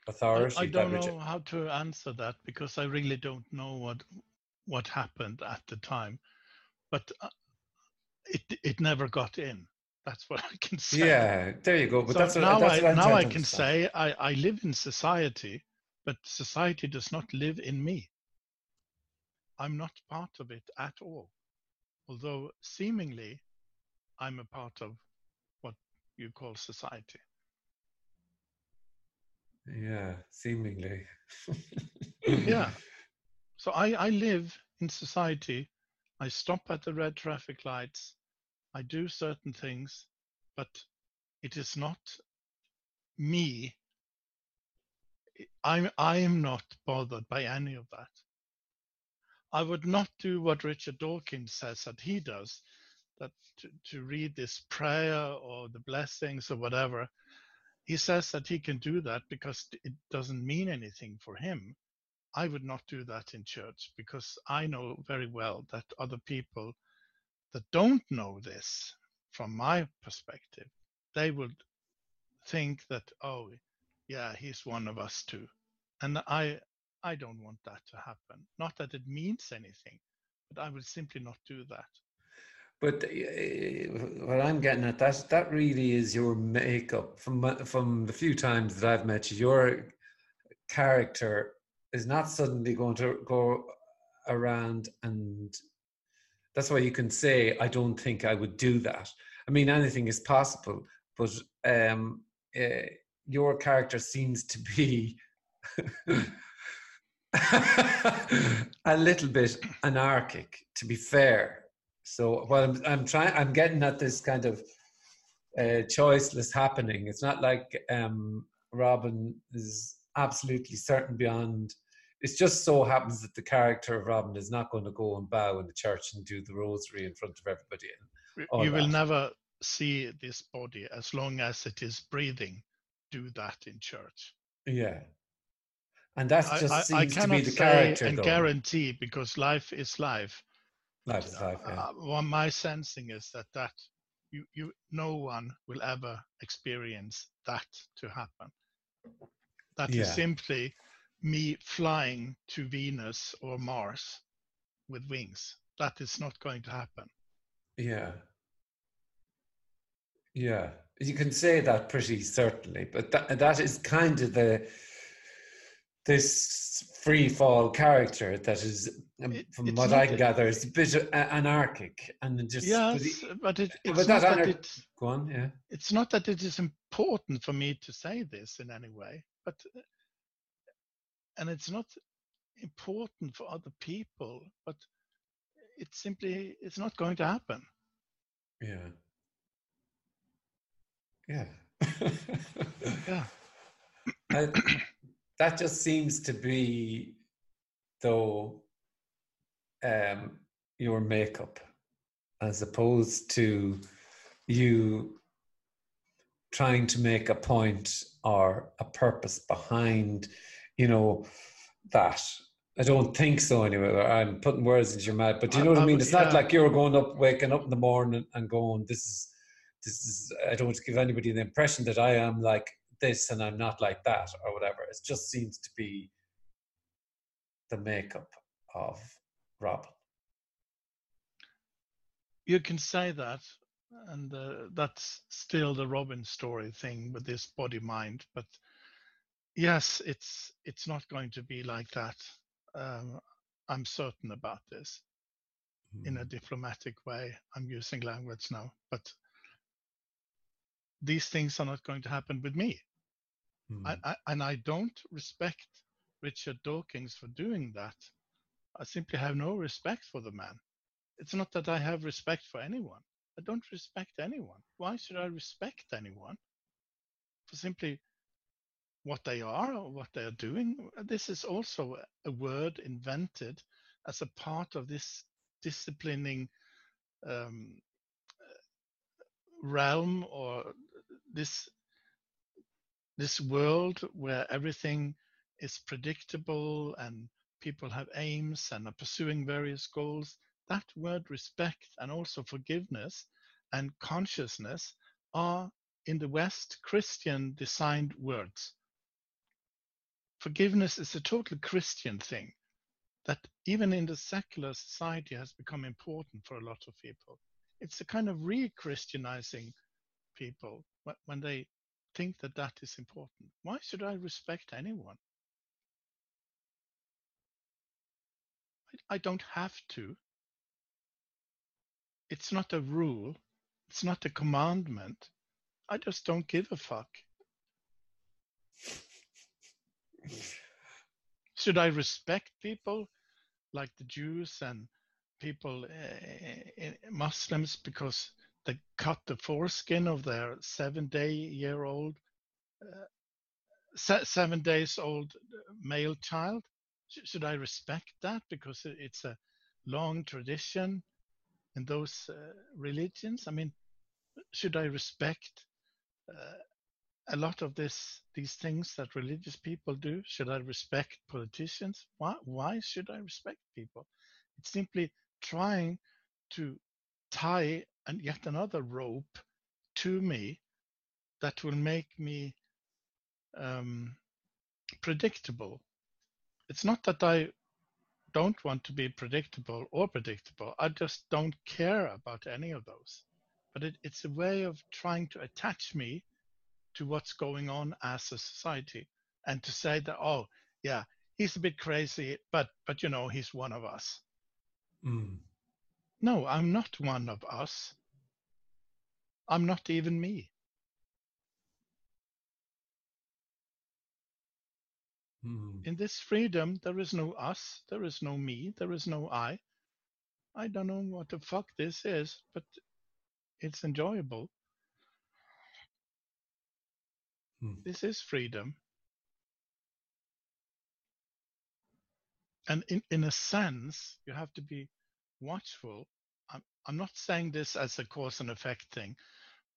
I, authority. I that don't know how to answer that because I really don't know what what happened at the time, but uh, it it never got in. That's what I can say. Yeah, there you go. But so that's what, now that's I what I'm now I can say I, I live in society, but society does not live in me. I'm not part of it at all. Although seemingly I'm a part of what you call society. Yeah, seemingly. yeah. So I, I live in society. I stop at the red traffic lights. I do certain things, but it is not me. I'm I'm not bothered by any of that. I would not do what Richard Dawkins says that he does, that to, to read this prayer or the blessings or whatever. He says that he can do that because it doesn't mean anything for him. I would not do that in church because I know very well that other people that don't know this from my perspective, they would think that, oh, yeah, he's one of us too. And I, I don't want that to happen. Not that it means anything, but I would simply not do that. But uh, what I'm getting at that that really is your makeup from from the few times that I've met you. Your character is not suddenly going to go around and that's why you can say i don't think i would do that i mean anything is possible but um, uh, your character seems to be a little bit anarchic to be fair so what i'm, I'm trying i'm getting at this kind of uh, choiceless happening it's not like um, robin is absolutely certain beyond it just so happens that the character of Robin is not going to go and bow in the church and do the rosary in front of everybody. you will never see this body as long as it is breathing. Do that in church. Yeah, and that just I, seems I, I to be the character. And though. guarantee because life is life. Life is life. Yeah. Uh, well, my sensing is that that you you no one will ever experience that to happen. That yeah. is simply me flying to Venus or Mars with wings. That is not going to happen. Yeah. Yeah. You can say that pretty certainly, but that that is kind of the this free fall character that is, um, from what I can gather, is a bit anarchic and just. Yes, but, it, it's but not that, it, go on, yeah. It's not that it is important for me to say this in any way, but and it's not important for other people but it's simply it's not going to happen yeah yeah yeah I, that just seems to be though um your makeup as opposed to you trying to make a point or a purpose behind you know, that. I don't think so anyway. I'm putting words into your mouth, but you know I, what I mean? It's yeah. not like you're going up, waking up in the morning and going, this is, is, I don't want to give anybody the impression that I am like this and I'm not like that or whatever. It just seems to be the makeup of Robin. You can say that, and uh, that's still the Robin story thing with this body mind, but yes, it's it's not going to be like that. Um, I'm certain about this. Mm. In a hmm. diplomatic way, I'm using language now, but these things are not going to happen with me. Mm. I, I, and I don't respect Richard Dawkins for doing that. I simply have no respect for the man. It's not that I have respect for anyone. I don't respect anyone. Why should I respect anyone? For simply what they are or what they are doing. This is also a word invented as a part of this disciplining um, realm or this this world where everything is predictable and people have aims and are pursuing various goals that word respect and also forgiveness and consciousness are in the west christian designed words forgiveness is a total Christian thing that even in the secular society has become important for a lot of people. It's a kind of re-Christianizing people when they think that that is important. Why should I respect anyone? I don't have to. It's not a rule. It's not a commandment. I just don't give a fuck. Should I respect people like the Jews and people, uh, Muslims, because they cut the foreskin of their seven day year old, uh, se- seven days old male child? Sh- should I respect that because it's a long tradition in those uh, religions? I mean, should I respect uh, a lot of this these things that religious people do? Should I respect politicians? Why why should I respect people? It's simply trying to tie and yet another rope to me that will make me um, predictable. It's not that I don't want to be predictable or predictable. I just don't care about any of those. But it, it's a way of trying to attach me to what's going on as a society and to say that, oh, yeah, he's a bit crazy, but but you know, he's one of us. Mm. No, I'm not one of us. I'm not even me. Mm. In this freedom, there is no us, there is no me, there is no I. I don't know what the fuck this is, but it's enjoyable. Mm. This is freedom. And in, in a sense, you have to be watchful. I'm, not saying this as a cause and effect thing,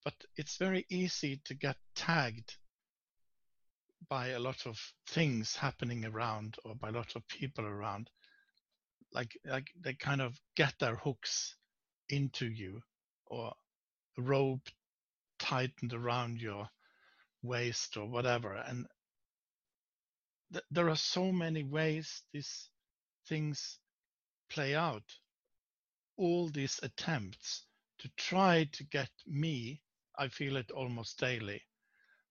but it's very easy to get tagged by a lot of things happening around or by a lot of people around. Like like they kind of get their hooks into you or a rope tightened around your waist or whatever. And th- there are so many ways these things play out all these attempts to try to get me i feel it almost daily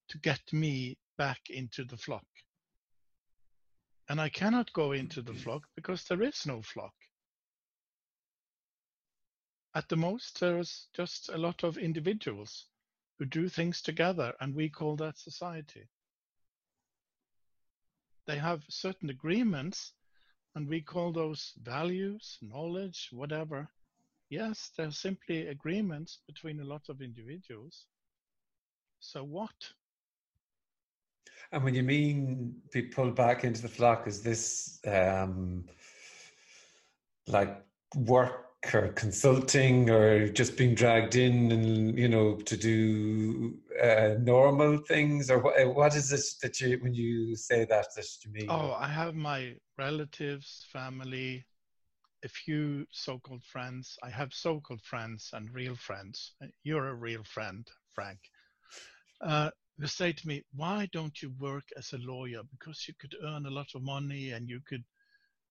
to get me back into the flock. And I cannot go into the flock because there is no flock. At the most, there's just a lot of individuals who do things together, and we call that society. They have certain agreements, and we call those values, knowledge, whatever. Yes, they're simply agreements between a lot of individuals. So what? And when you mean be pulled back into the flock, is this um, like work or consulting or just being dragged in and you know to do uh, normal things or what, what is it that you when you say that that you mean? Oh, I have my relatives, family, a few so-called friends. I have so-called friends and real friends. You're a real friend, Frank. Uh, they say to me, why don't you work as a lawyer? Because you could earn a lot of money and you could,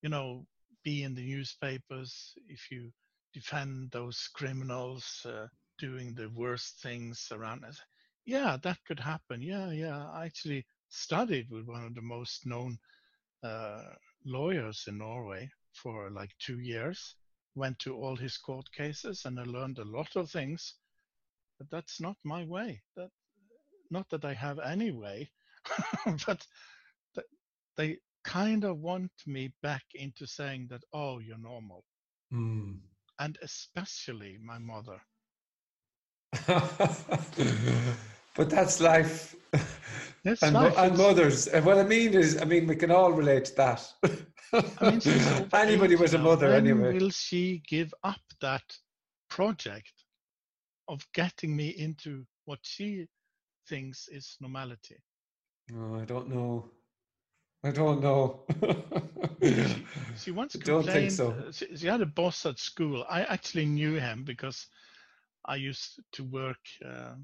you know, be in the newspapers if you defend those criminals uh, doing the worst things around us. Yeah, that could happen. Yeah, yeah. I actually studied with one of the most known uh, lawyers in Norway for like two years, went to all his court cases, and I learned a lot of things. But that's not my way. That not that I have any way, but they kind of want me back into saying that, oh, you're normal. Mm. And especially my mother. but that's life. That's and, life. and mothers. And what I mean is, I mean, we can all relate to that. I mean, Anybody was a mother, when anyway. will she give up that project of getting me into what she thinks is normality? Oh, I don't know. I don't know. She once I don't think so. uh, She, she had a boss at school. I actually knew him because I used to work uh,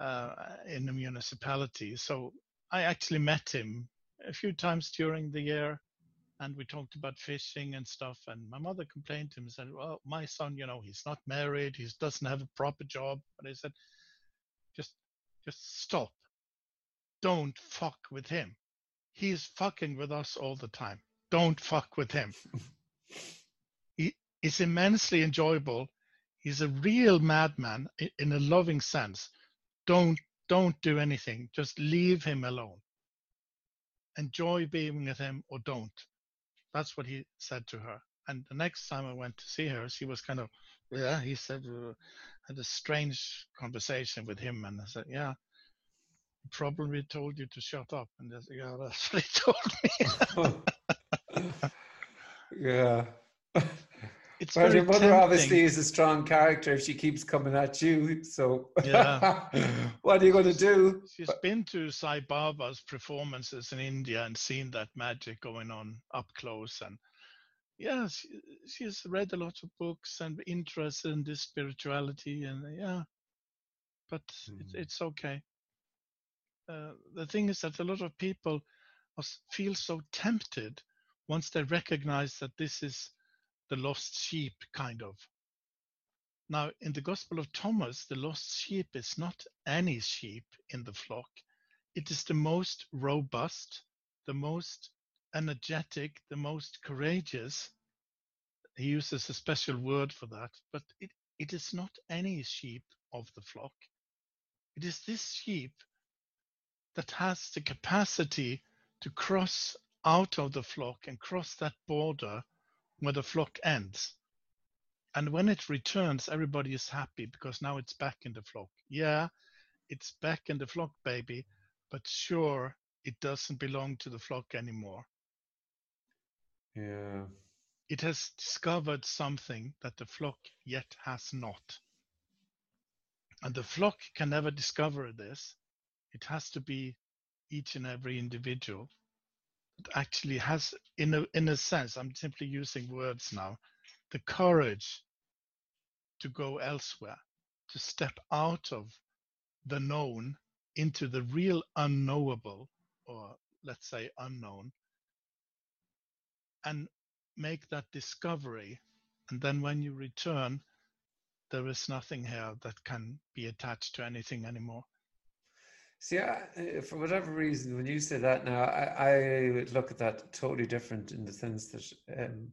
uh, in the municipality. So I actually met him a few times during the year, and we talked about fishing and stuff. And my mother complained to him and said, "Well, my son, you know, he's not married. He doesn't have a proper job." But I said, "Just, just stop. Don't fuck with him. He's fucking with us all the time." don't fuck with him. He is immensely enjoyable. He's a real madman in a loving sense. Don't don't do anything. Just leave him alone. Enjoy being with him or don't. That's what he said to her. And the next time I went to see her, she was kind of, yeah, he said, uh, had a strange conversation with him. And I said, yeah, problem probably told you to shut up. And said, yeah, that's what he told me. yeah. It's well, your mother tempting. obviously is a strong character if she keeps coming at you. So, yeah. what are you going to do? She's been to Sai Baba's performances in India and seen that magic going on up close. And yeah, she, she's read a lot of books and interested in this spirituality. And yeah, but mm. it's, it's okay. Uh, the thing is that a lot of people feel so tempted once they recognize that this is the lost sheep, kind of. Now, in the Gospel of Thomas, the lost sheep is not any sheep in the flock. It is the most robust, the most energetic, the most courageous. He uses a special word for that, but it, it is not any sheep of the flock. It is this sheep that has the capacity to cross out of the flock and cross that border where the flock ends. And when it returns, everybody is happy because now it's back in the flock. Yeah, it's back in the flock, baby, but sure, it doesn't belong to the flock anymore. Yeah. It has discovered something that the flock yet has not. And the flock can never discover this. It has to be each and every individual actually has, in a, in a sense, I'm simply using words now, the courage to go elsewhere, to step out of the known into the real unknowable, or let's say unknown, and make that discovery. And then when you return, there is nothing here that can be attached to anything anymore. See, I, uh, for whatever reason, when you say that now, I, I would look at that totally different in the sense that um,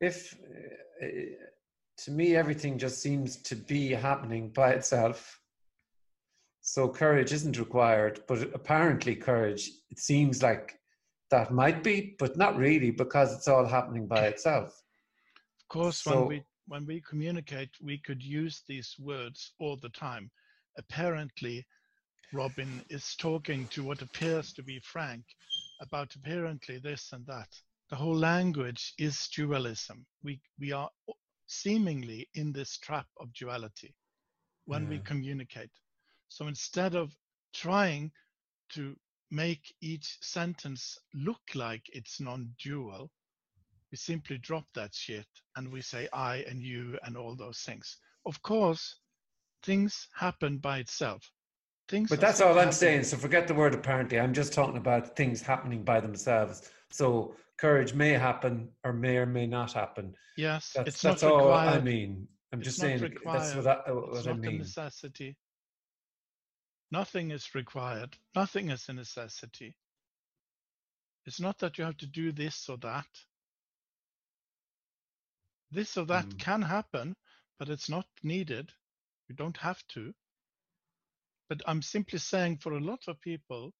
if, uh, to me, everything just seems to be happening by itself. So courage isn't required, but apparently courage, it seems like that might be, but not really because it's all happening by itself. Of course, so, when we when we communicate, we could use these words all the time. Apparently, Robin is talking to what appears to be Frank about apparently this and that. The whole language is dualism. We, we are seemingly in this trap of duality when yeah. we communicate. So instead of trying to make each sentence look like it's non dual, we simply drop that shit and we say I and you and all those things. Of course, things happen by itself things. But that's all. I'm saying. So forget the word apparently. I'm just talking about things happening by themselves. So courage may happen or may or may not happen. Yes, that's, it's that's not all required. I mean. I'm it's just saying required. that's what I, what it's I not mean. a necessity. Nothing is required. Nothing is a necessity. It's not that you have to do this or that. This or that mm. can happen, but it's not needed. You don't have to. But I'm simply saying for a lot of people,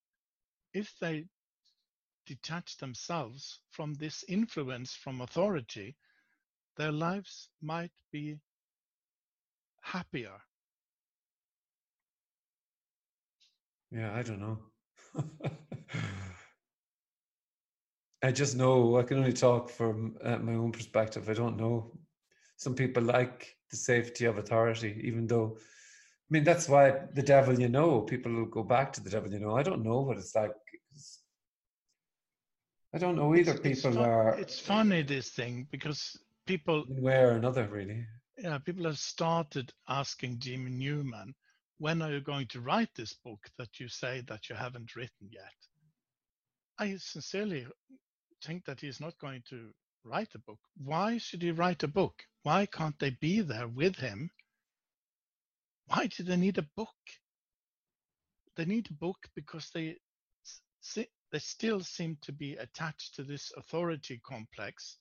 if they detach themselves from this influence from authority, their lives might be happier. Yeah, I don't know. I just know I can only talk from uh, my own perspective. I don't know. Some people like the safety of authority, even though I mean, that's why the devil you know, people will go back to the devil you know. I don't know what it's like. I don't know either. It's, people it's fun, are. It's funny, this thing, because people. Way or another, really. Yeah, people have started asking Jim Newman, when are you going to write this book that you say that you haven't written yet? I sincerely think that he's not going to write a book. Why should he write a book? Why can't they be there with him why do they need a book? They need a book because they they still seem to be attached to this authority complex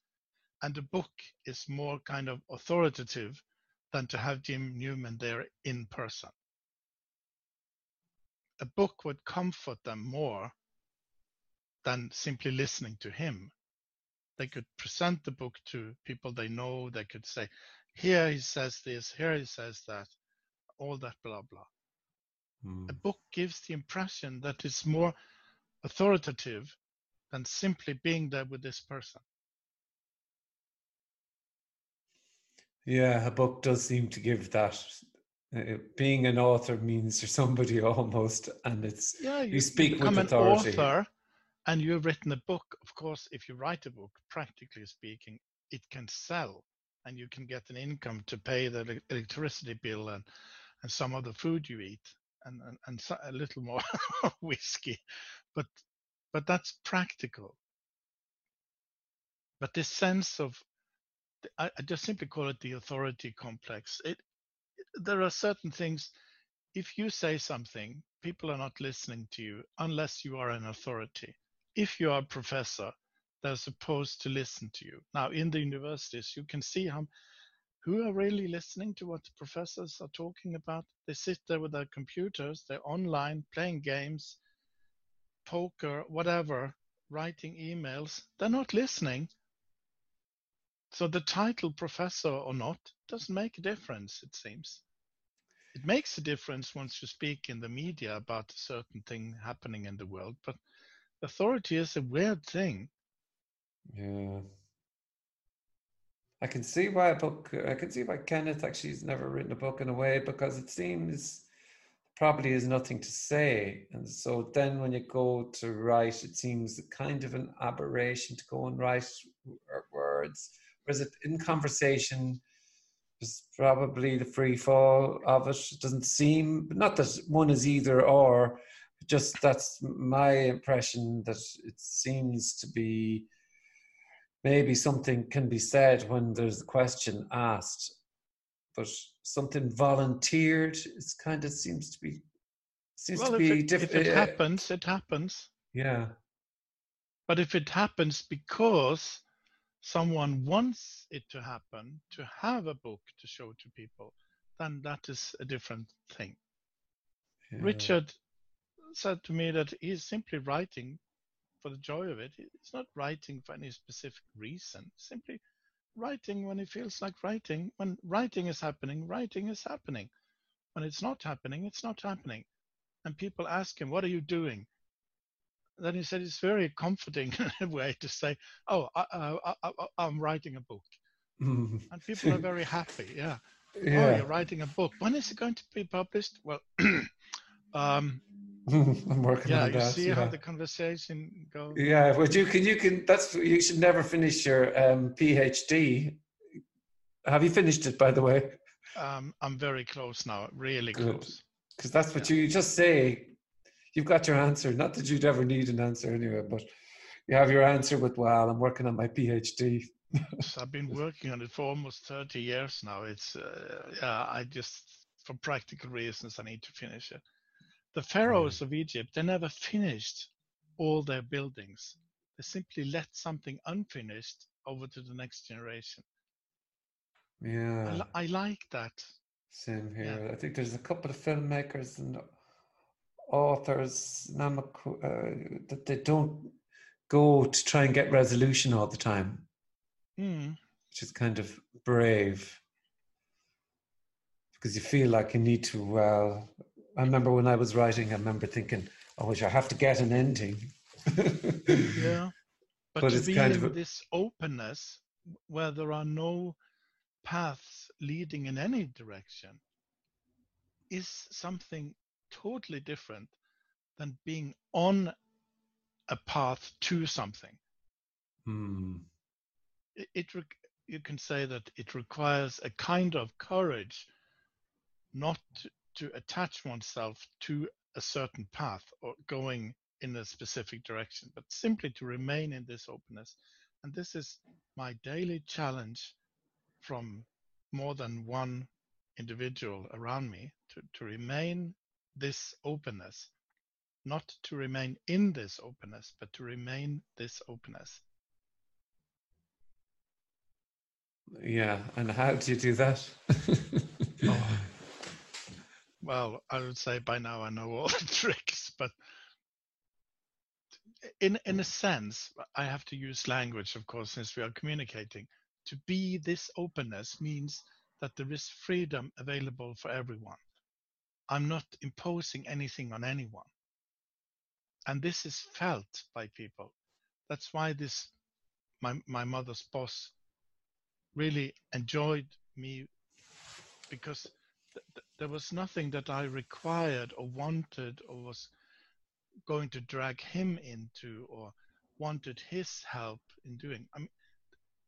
and a book is more kind of authoritative than to have Jim Newman there in person. A book would comfort them more than simply listening to him. They could present the book to people they know. They could say, here he says this, here he says that, all that blah blah. Mm. A book gives the impression that it's more authoritative than simply being there with this person. Yeah, a book does seem to give that. Uh, being an author means you're somebody almost, and it's yeah, you, you speak you with authority. An author, and you've written a book. Of course, if you write a book, practically speaking, it can sell, and you can get an income to pay the electricity bill and and some of the food you eat, and and, and so, a little more whiskey, but but that's practical. But this sense of I, I just simply call it the authority complex. It, there are certain things. If you say something, people are not listening to you unless you are an authority. If you are a professor, they're supposed to listen to you. Now, in the universities, you can see how who are really listening to what the professors are talking about. They sit there with their computers, they're online playing games, poker, whatever, writing emails. They're not listening. So the title professor or not doesn't make a difference, it seems. It makes a difference once you speak in the media about a certain thing happening in the world, but authority is a weird thing. Yeah. I can see why a book, I can see why Kenneth actually has never written a book in a way because it seems probably has nothing to say. And so then when you go to write, it seems kind of an aberration to go and write words Whereas it, in conversation, there's probably the free fall of it. It doesn't seem, not that one is either or, just that's my impression that it seems to be maybe something can be said when there's a question asked, but something volunteered, it kind of seems to be seems well, to be different. If it happens, it happens. Yeah. But if it happens because someone wants it to happen, to have a book to show to people, then that is a different thing. Yeah. Richard said to me that he's simply writing for the joy of it. He's not writing for any specific reason, simply writing when he feels like writing. When writing is happening, writing is happening. When it's not happening, it's not happening. And people ask him, What are you doing? then he said it's very comforting in a way to say, "Oh, I, am writing a book," mm. and people are very happy. Yeah. yeah. Oh, you're writing a book. When is it going to be published? Well, um, I'm working yeah, on that. You see yeah. how the conversation goes. Yeah, but you can, you can. That's you should never finish your um, PhD. Have you finished it, by the way? Um, I'm very close now, really Good. close. Because that's what yeah. you just say you've got your answer. Not that you'd ever need an answer anyway, but you have your answer with, well, I'm working on my PhD. so I've been working on it for almost 30 years now. It's, uh, yeah, I just, for practical reasons, I need to finish it. The pharaohs mm. of Egypt, they never finished all their buildings. They simply let something unfinished over to the next generation. Yeah. I, I like that. Same here. Yeah. I think there's a couple of filmmakers and authors uh, that they don't go to try and get resolution all the time, mm. which is kind of brave because you feel like you need to. Well, I remember when I was writing, I remember thinking, "Oh, wish I have to get an ending." yeah, but, but to it's be kind in of a, this openness where there are no paths leading in any direction is something totally different than being on a path to something. Hmm. It, it you can say that it requires a kind of courage not to, attach oneself to a certain path or going in a specific direction, but simply to remain in this openness. And this is my daily challenge from more than one individual around me to, to remain this openness, not to remain in this openness, but to remain this openness. Yeah, and how do you do that? Oh. Well, I would say by now I know all the tricks, but in in a mm. sense, I have to use language, of course, since we are communicating. To be this openness means that there is freedom available for everyone. I'm not imposing anything on anyone. And this is felt by people. That's why this my my mother's boss really enjoyed me because th- th- there was nothing that I required or wanted or was going to drag him into or wanted his help in doing. I mean,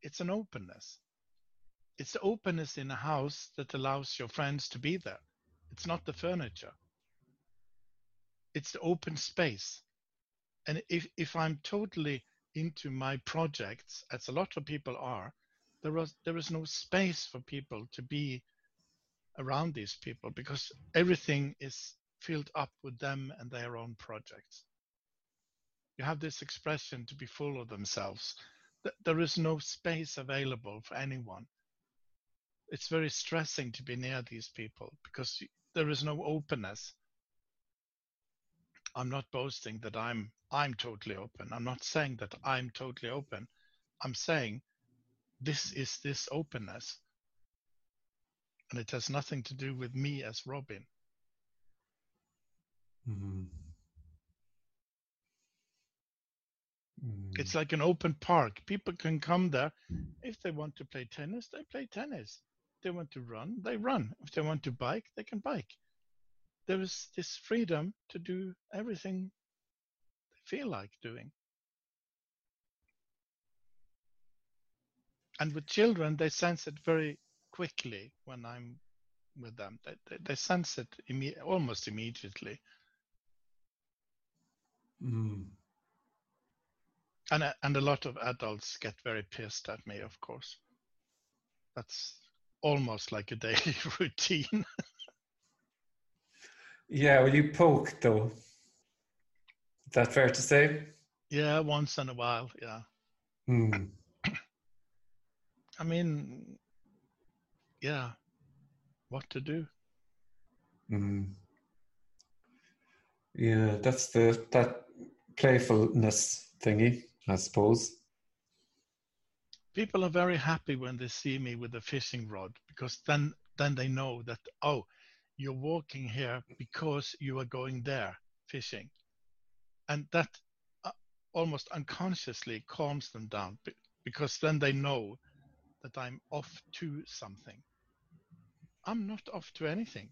it's an openness. It's the openness in a house that allows your friends to be there. It's not the furniture. It's the open space. And if, if I'm totally into my projects, as a lot of people are, there was there is no space for people to be around these people because everything is filled up with them and their own projects. You have this expression to be full of themselves. There is no space available for anyone. It's very stressing to be near these people because there is no openness. I'm not boasting that I'm I'm totally open. I'm not saying that I'm totally open. I'm saying this is this openness. And it has nothing to do with me as Robin. Mm-hmm. It's like an open park. People can come there. If they want to play tennis, they play tennis. If they want to run, they run. If they want to bike, they can bike. There is this freedom to do everything they feel like doing. And with children, they sense it very quickly when I'm with them. They, they, they sense it imme- almost immediately. Mm. And a- and a lot of adults get very pissed at me, of course. That's almost like a daily routine. Yeah, well, you poke though. Is that fair to say? yeah, once in a while. Yeah. Mm. I mean, yeah, what to do? Mm. Yeah, that's the that playfulness thingy, I suppose. People are very happy when they see me with a fishing rod because then then they know that oh, you're walking here because you are going there fishing, and that uh, almost unconsciously calms them down because then they know that I'm off to something. I'm not off to anything.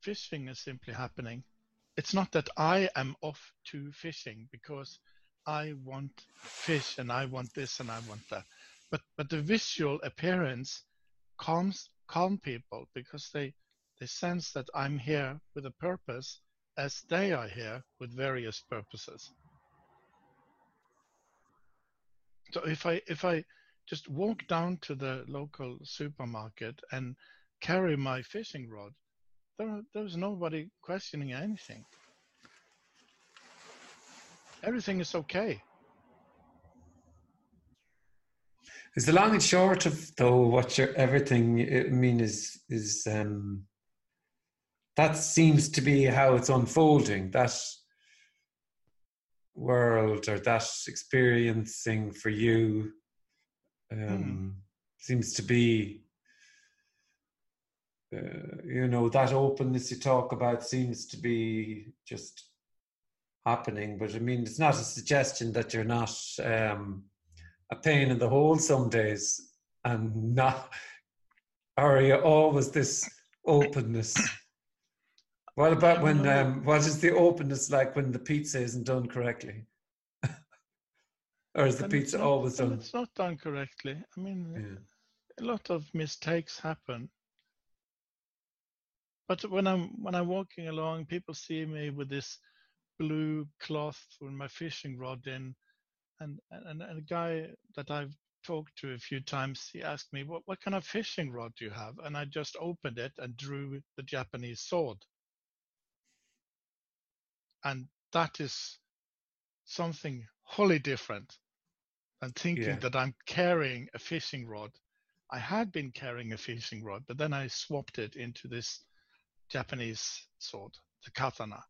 Fishing is simply happening. It's not that I am off to fishing because I want fish and I want this and I want that. But but the visual appearance calms calm people because they they sense that I'm here with a purpose as they are here with various purposes. So if I if I just walk down to the local supermarket and carry my fishing rod, there there's nobody questioning anything. Everything is okay. Is the long and short of though what your everything I mean is is um that seems to be how it's unfolding that world or that experiencing for you um seems to be uh, you know that openness you talk about seems to be just happening. But i mean it's not a suggestion that you're not um a pain in the hole some days and not are you always this openness. What about when um what is the openness like when the pizza isn't done correctly or is the And pizza not- always done It's not done correctly. I mean, yeah. a lot of mistakes happen. But when I'm when I'm walking along, people see me with this blue cloth with my fishing rod in, and and, and a guy that I've talked to a few times, he asked me, "What what kind of fishing rod do you have?" And I just opened it and drew the Japanese sword, and that is something wholly different than thinking Yeah. that I'm carrying a fishing rod I had been carrying a fishing rod, but then I swapped it into this Japanese sword, the katana.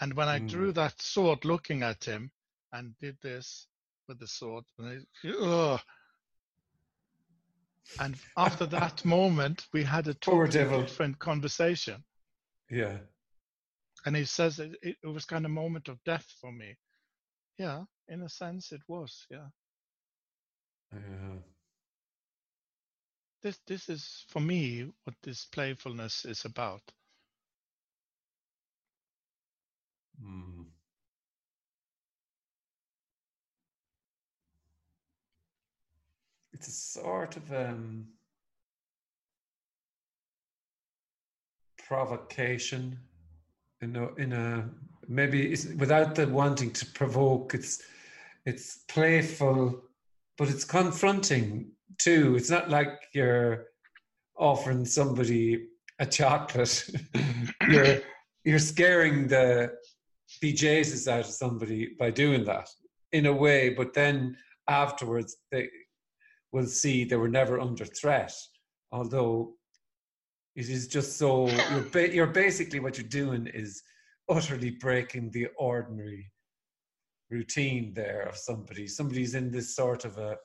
And when I Mm. drew that sword looking at him and did this with the sword, and, I, and after that moment, we had a totally different conversation. Yeah. And he says it, it, it was kind of moment of death for me. Yeah, in a sense, it was. Yeah. Yeah. this this is for me what this playfulness is about Mm. It's a sort of um, provocation, you know, in a maybe it's, without the wanting to provoke. It's it's playful, but it's confronting too. It's not like you're offering somebody a chocolate. you're you're scaring the BJ's out of somebody by doing that in a way, but then afterwards they will see they were never under threat. Although it is just so you're, ba- you're basically what you're doing is utterly breaking the ordinary routine there of somebody. Somebody's in this sort of a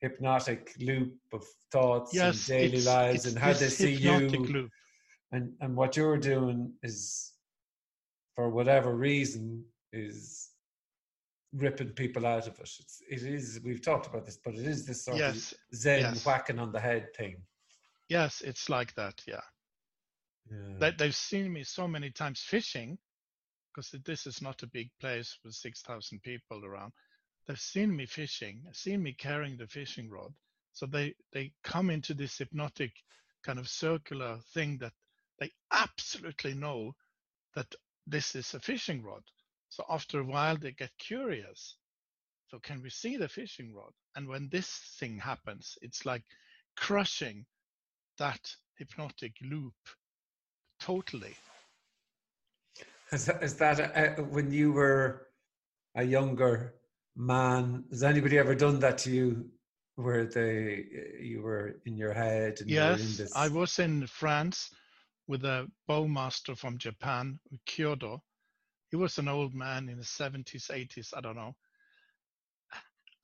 hypnotic loop of thoughts yes and daily it's, lives it's and how they see you loop. and and what you're doing is for whatever reason is ripping people out of it it's, it is we've talked about this but it is this sort yes of zen yes. whacking on the head thing yes it's like that yeah yeah they, they've seen me so many times fishing because this is not a big place with 6000 people around. They've seen me fishing seen me carrying the fishing rod. So they they come into this hypnotic kind of circular thing that they absolutely know that this is a fishing rod. So after a while they get curious. So can we see the fishing rod? And when this thing happens it's like crushing that hypnotic loop totally is that, is that a- when you were a younger man has anybody ever done that to you where they uh, you were in your head and you in Yes, this I was in France with a bowmaster from Japan, Kyoto. He was an old man in the 70s, 80s, I don't know.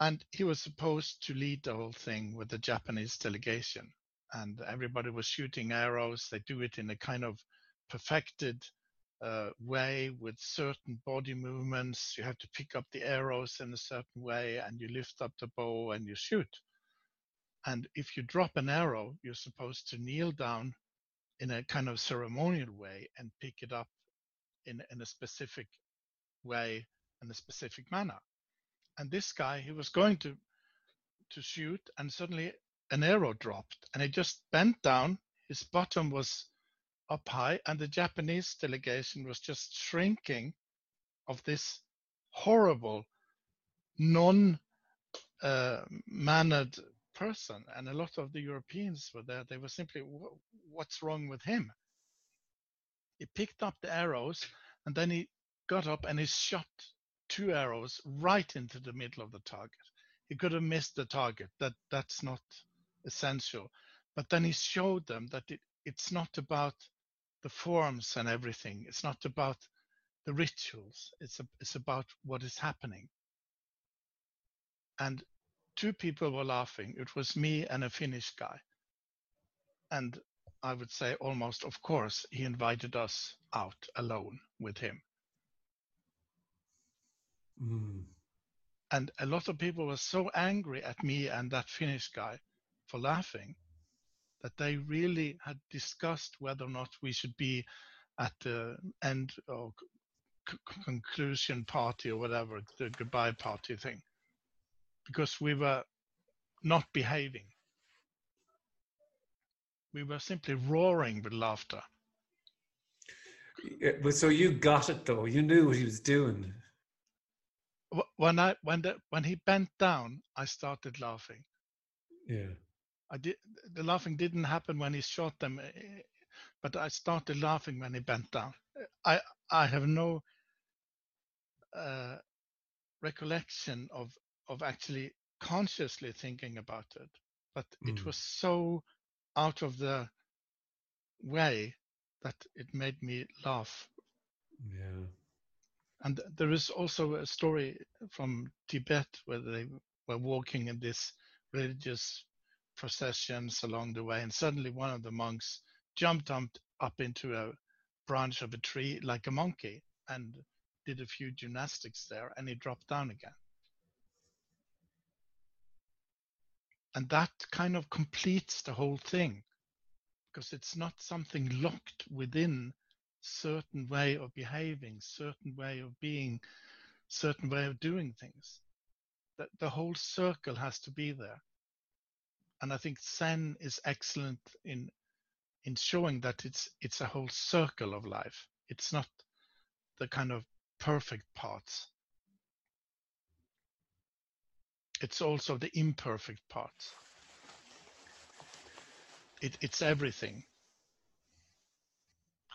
And he was supposed to lead the whole thing with the Japanese delegation. And everybody was shooting arrows. They do it in a kind of perfected uh, way with certain body movements. You have to pick up the arrows in a certain way and you lift up the bow and you shoot. And if you drop an arrow, you're supposed to kneel down in a kind of ceremonial way and pick it up in, in a specific way in a specific manner. And this guy, he was going to to shoot, and suddenly an arrow dropped, and it just bent down. His bottom was up high, and the Japanese delegation was just shrinking of this horrible, non uh, mannered person. And a lot of the Europeans were there. They were simply, what's wrong with him? He picked up the arrows and then he got up and he shot two arrows right into the middle of the target. He could have missed the target. That that's not essential. But then he showed them that it, it's not about the forms and everything. It's not about the rituals. It's a, it's about what is happening. And two people were laughing. It was me and a Finnish guy. And I would say almost, of course, he invited us out alone with him. Mm. And a lot of people were so angry at me and that Finnish guy for laughing that they really had discussed whether or not we should be at the end or c- conclusion party or whatever, the goodbye party thing, because we were not behaving. We were simply roaring with laughter. Yeah, but so you got it though you knew what he was doing When I when the when he bent down, I started laughing. yeah I did the laughing didn't happen when he shot them, eh, but I started laughing when he bent down. I I have no uh, recollection of of actually consciously thinking about it. but it Mm. was so out of the way that it made me laugh. Yeah. And there is also a story from Tibet where they were walking in this religious processions along the way, and suddenly one of the monks jumped up, into a branch of a tree like a monkey and did a few gymnastics there, and he dropped down again. And that kind of completes the whole thing because it's not something locked within certain way of behaving, certain way of being, certain way of doing things. That the whole circle has to be there. And I think Zen is excellent in in showing that it's it's a whole circle of life. It's not the kind of perfect parts. It's also the imperfect parts. It, it's everything.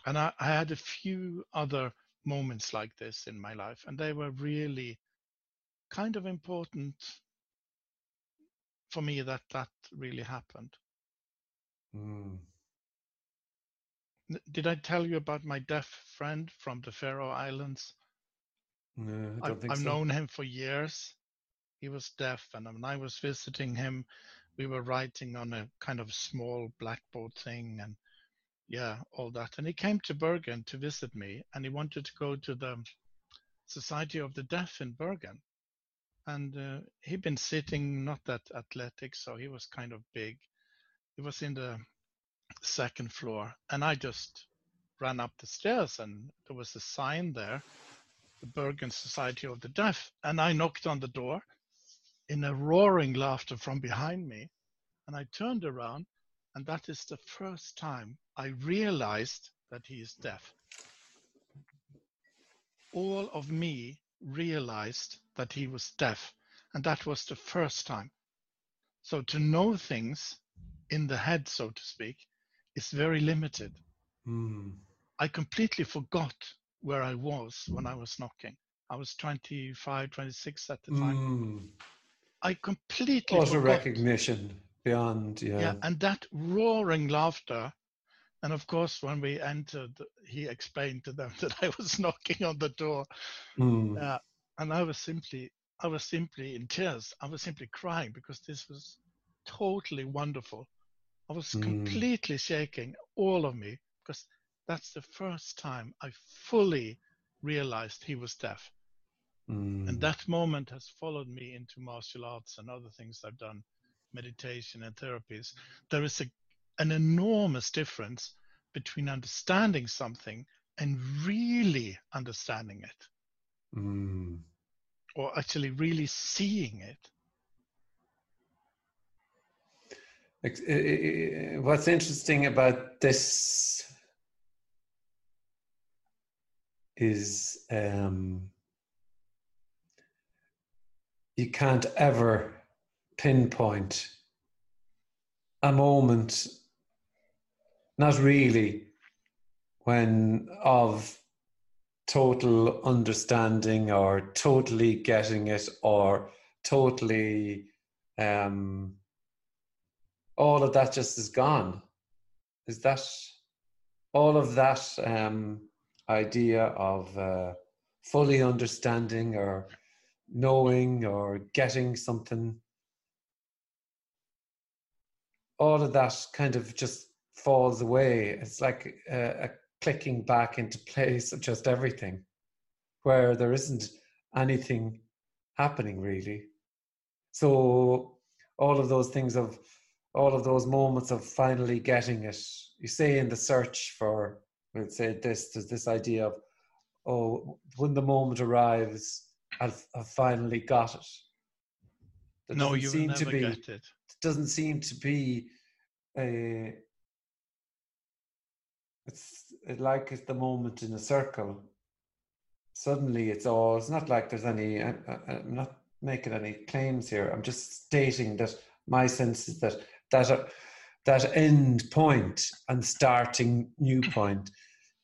And I, I had a few other moments like this in my life, and they were really kind of important for me that that really happened. Mm. Did I tell you about my deaf friend from the Faroe Islands? No, I I've, don't think I've so. known him for years. He was deaf, and when I was visiting him, we were writing on a kind of small blackboard thing, and yeah, all that. And he came to Bergen to visit me, and he wanted to go to the Society of the Deaf in Bergen. And uh, he'd been sitting not that athletic, so he was kind of big. He was in the second floor, and I just ran up the stairs, and there was a sign there the Bergen Society of the Deaf. And I knocked on the door in a roaring laughter from behind me. And I turned around, and that is the first time I realized that he is deaf. All of me realized that he was deaf, and that was the first time. So to know things in the head, so to speak, is very limited. Mm. I completely forgot where I was when I was knocking. I was 25, 26 at the time. Mm. I completely Utter forgot. recognition beyond, yeah. Yeah, and that roaring laughter. And of course, when we entered, he explained to them that I was knocking on the door, Mm. uh, and I was simply, I was simply in tears. I was simply crying because this was totally wonderful. I was Mm. completely shaking, all of me, because that's the first time I fully realized he was deaf. Mm. And that moment has followed me into martial arts and other things I've done, meditation and therapies. There is a, an enormous difference between understanding something and really understanding it, Mm. or actually really seeing it. I- i- i- What's interesting about this is um, you can't ever pinpoint a moment, not really, when of total understanding or totally getting it or totally um, all of that just is gone. Is that all of that um, idea of uh, fully understanding or knowing or getting something? All of that kind of just falls away. It's like a, a clicking back into place of just everything, where there isn't anything happening really. So all of those things of all of those moments of finally getting it. You say in the search for, let's say this, there's this idea of, oh, when the moment arrives, I've, I've finally got it. There no, you seem never to be, get it. doesn't seem to be a. It's it like it's the moment in a circle. Suddenly, it's all. It's not like there's any. I, I, I'm not making any claims here. I'm just stating that my sense is that that uh, that end point and starting new point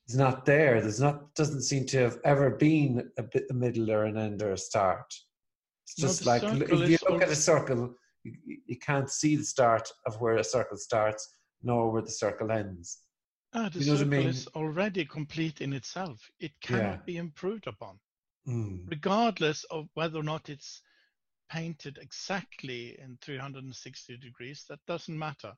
is not there. There's not doesn't seem to have ever been a bit a middle or an end or a start. It's just the like if you look at a circle, you you can't see the start of where a circle starts nor where the circle ends. Ah, the You know what I circle mean? is already complete in itself. It cannot Yeah. be improved upon, Mm, regardless of whether or not it's painted exactly in 360 degrees. That doesn't matter.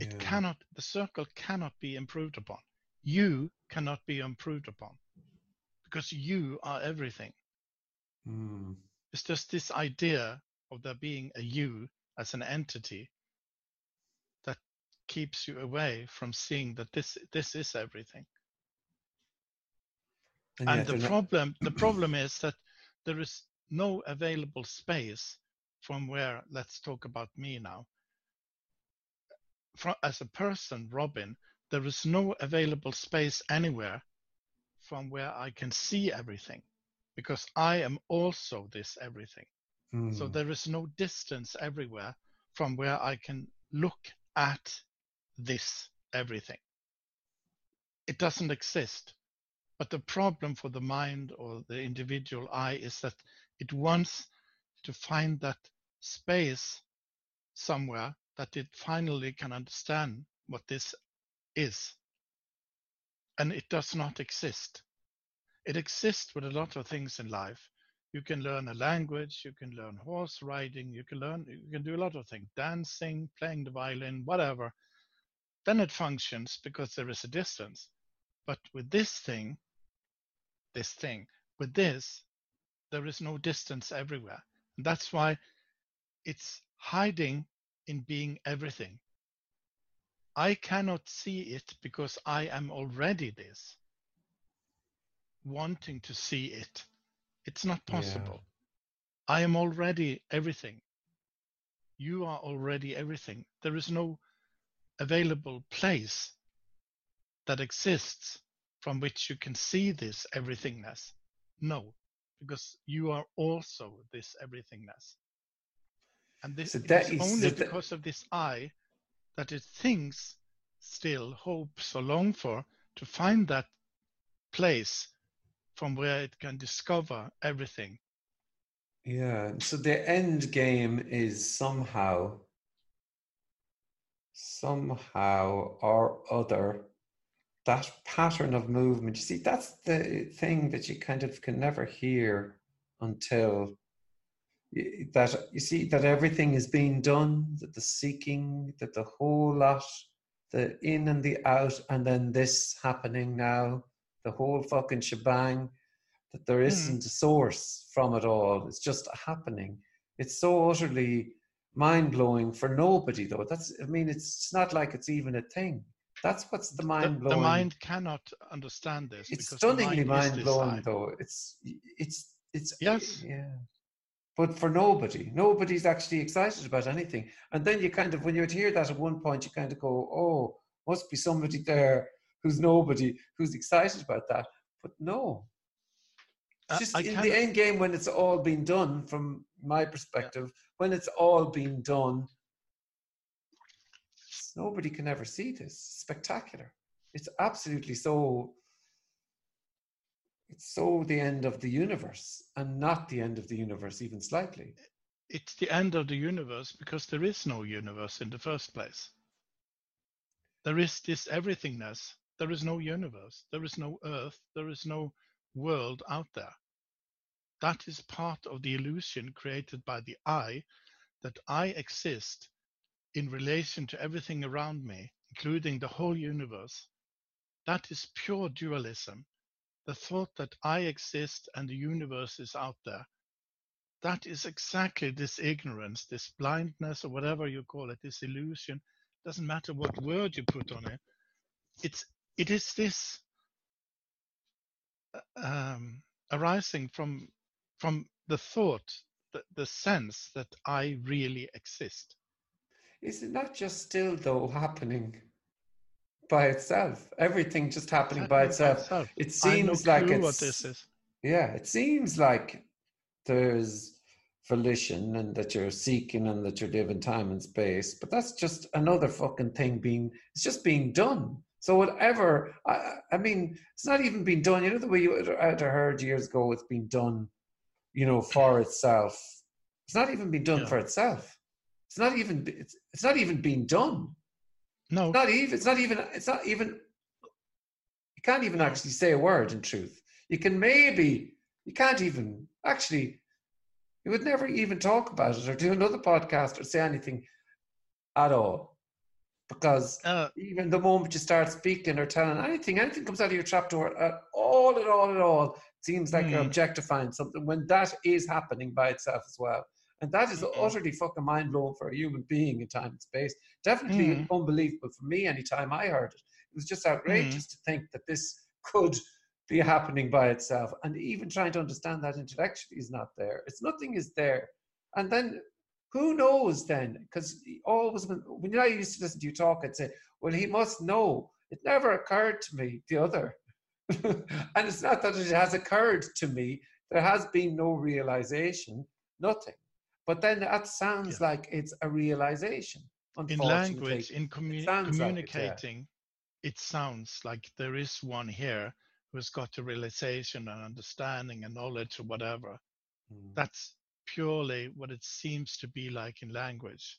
It cannot, the circle cannot be improved upon. You cannot be improved upon because you are everything. Mm, It's just this idea of there being a you as an entity keeps you away from seeing that this this is everything. and And the problem the problem is that there is no available space from where let's talk about me now. From, as a person, Robin, there is no available space anywhere from where I can see everything because I am also this everything. So Mm, there is no distance everywhere from where I can look at this everything. It doesn't exist. But the problem for the mind or the individual I is that it wants to find that space somewhere that it finally can understand what this is. And it does not exist. It exists with a lot of things in life. You can learn a language, you can learn horse riding, you can learn, you can do a lot of things, dancing, playing the violin, whatever. Then it functions because there is a distance. But with this thing, this thing, with this, there is no distance everywhere. And that's why it's hiding in being everything. I cannot see it because I am already this. Wanting to see it. It's not Yeah. possible. I am already everything. You are already everything. There is no available place that exists from which you can see this everythingness. No, because you are also this everythingness. And this So that is only so that- because of this I that it thinks, still hopes or long for to find that place from where it can discover everything. Yeah. So the end game is somehow, somehow or other, that pattern of movement. You see, that's the thing that you kind of can never hear until that you see that everything is being done, that the seeking, that the whole lot, the in and the out, and then this happening now, the whole fucking shebang that there Mm. isn't a source from it all. It's just happening. It's so utterly mind blowing for nobody, though. That's, I mean, it's, it's not like it's even a thing. That's what's the The, mind the blowing. mind cannot understand this. It's stunningly mind mind blowing, though. It's, it's, it's, Yes. yeah. But for nobody, nobody's actually excited about anything. And then you kind of, when you hear that at one point, you kind of go, oh, must be somebody there who's nobody who's excited about that. But no, just I in the end game when it's all been done from my perspective when it's all been done nobody can ever see this It's spectacular it's absolutely so it's so the end of the universe and not the end of the universe even slightly It's the end of the universe because there is no universe in the first place. There is this everythingness. There is no universe. There is no earth. There is no world out there. That is part of the illusion created by the I that I exist in relation to everything around me, including the whole universe. That is pure dualism. The thought that I exist and the universe is out there. That is exactly this ignorance, this blindness, or whatever you call it, this illusion. Doesn't matter what word you put on it. It's it is this uh, um, arising from from the thought, the, the sense that I really exist. is it not just still though happening by itself everything just happening by Happening by itself itself. it have no seems like it's what this is. Yeah, it seems like there's volition and that you're seeking and that you're living time and space, but that's just another fucking thing being, it's just being done. So whatever, I, I mean, it's not even been done. You know the way you had heard years ago, it's been done, you know, for itself. It's not even been done Yeah. for itself. It's not even. It's, it's not even been done. No, It's not even. It's not even. It's not even. You can't even actually say a word. In truth, you can maybe. You can't even actually. You would never even talk about it or do another podcast or say anything at all, because uh, even the moment you start speaking or telling anything, anything comes out of your trapdoor at all, at all, at all, seems like you're Mm. objectifying something when that is happening by itself as well. And that is Mm-mm. utterly fucking mind blowing for a human being in time and space. Definitely Mm. unbelievable for me anytime I heard it. It was just outrageous Mm. to think that this could be happening by itself. And even trying to understand that intellectually is not there. It's nothing is there. And then who knows then? Because always when, when I used to listen to you talk, I'd say, well, he must know. It never occurred to me, the other. and it's not that it has occurred to me. There has been no realization, nothing. But then that sounds like it's a realization. in language, in commu- sounds like it, yeah. communicating, it sounds like there is one here who has got a realization and understanding and knowledge or whatever. Mm. That's purely what it seems to be like in language.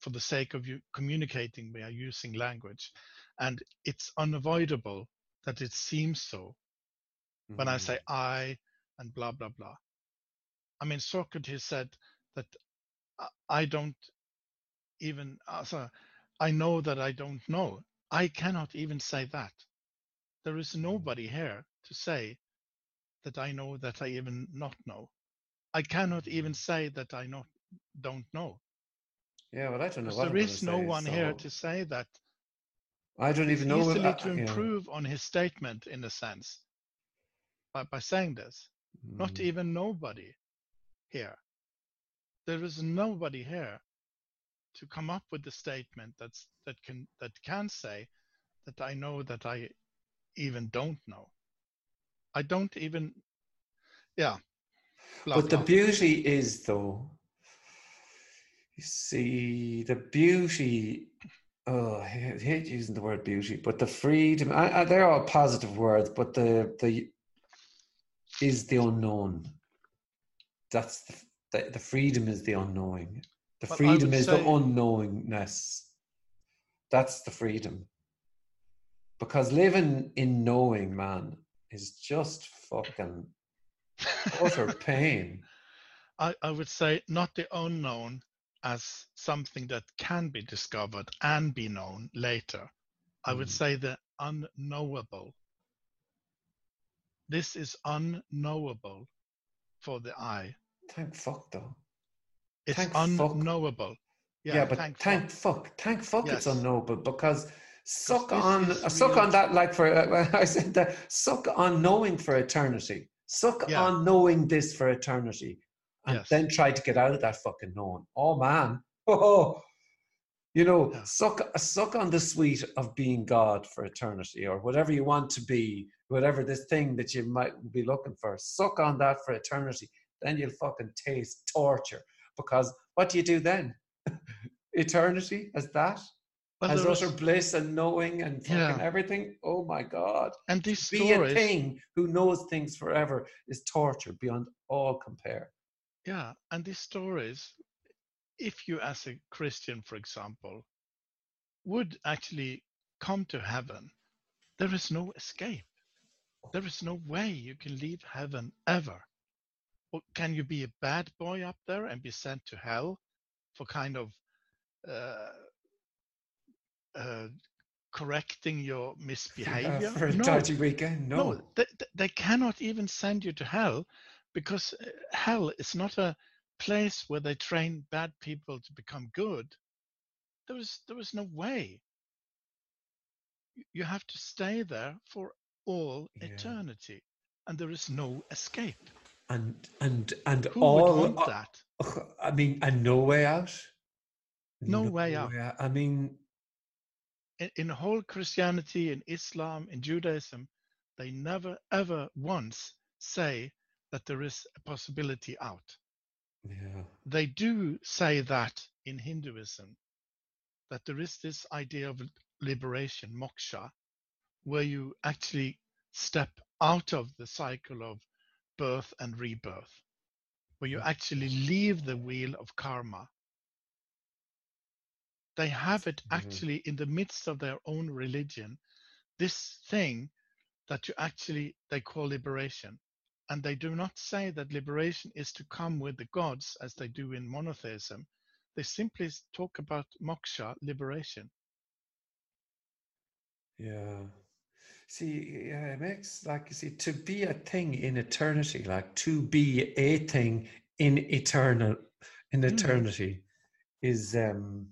For the sake of you communicating, we are using language, and it's unavoidable that it seems so when I Mm. say I and blah blah blah. I mean, Socrates said that I- don't even. Uh, so I know that I don't know. I cannot even say that. There is nobody here to say that I know that I even not know. I cannot even say that I not don't know. Yeah, well, I don't know there is no say, one here to say that. I don't even know. easily uh, to yeah. improve on his statement in a sense by, by saying this. not Mm. even nobody here. There is nobody here to come up with the statement that's that can that can say that I know that I even don't know. I don't even yeah. Blah, But the beauty is, though, you see, the beauty. Oh, I hate using the word beauty, but the freedom. I, I, they're all positive words, but the the is the unknown. That's the, the, the freedom is the unknowing. The freedom is the unknowingness. That's the freedom. Because living in knowing, man, is just fucking utter pain. I, I would say not the unknown as something that can be discovered and be known later. I would Mm. say the unknowable. This is unknowable for the eye. Thank fuck, though. It's Thank fuck. unknowable. Yeah, but thank thank, fuck. fuck. thank fuck, it's unknowable because suck on, uh, suck real- on that like for uh, I said that suck on knowing for eternity, suck Yeah. on knowing this for eternity, and Yes. then try to get out of that fucking knowing. Oh man, oh, oh, you know, Yeah. suck suck on the sweet of being God for eternity or whatever you want to be, whatever this thing that you might be looking for. Suck on that for eternity, then you'll fucking taste torture because what do you do then? eternity as that Well, as utter is- bliss and knowing and fucking Yeah. everything oh my god and these be a stories, thing who knows things forever is torture beyond all compare yeah, and these stories, if you as a Christian, for example, would actually come to heaven, there is no escape. There is no way you can leave heaven ever. Or can you be a bad boy up there and be sent to hell for kind of uh, uh, correcting your misbehavior? for a no, weekend no, no, they- they cannot even send you to hell because uh, hell is not a place where they train bad people to become good. There is there is no way. You- have to stay there for all Yeah. eternity, and there is no escape. and and and Who all want that? i mean and no way out No way out. i mean In, in whole Christianity, in Islam, in Judaism, they never ever once say that there is a possibility out. yeah they do say that in Hinduism, that there is this idea of liberation, moksha, where you actually step out of the cycle of birth and rebirth, where you actually leave the wheel of karma they have it Mhm. actually in the midst of their own religion this thing that you actually they call liberation and they do not say that liberation is to come with the gods as they do in monotheism they simply talk about moksha liberation Yeah. See, yeah, it makes like you see to be a thing in eternity, like to be a thing in eternal in Mm. eternity is um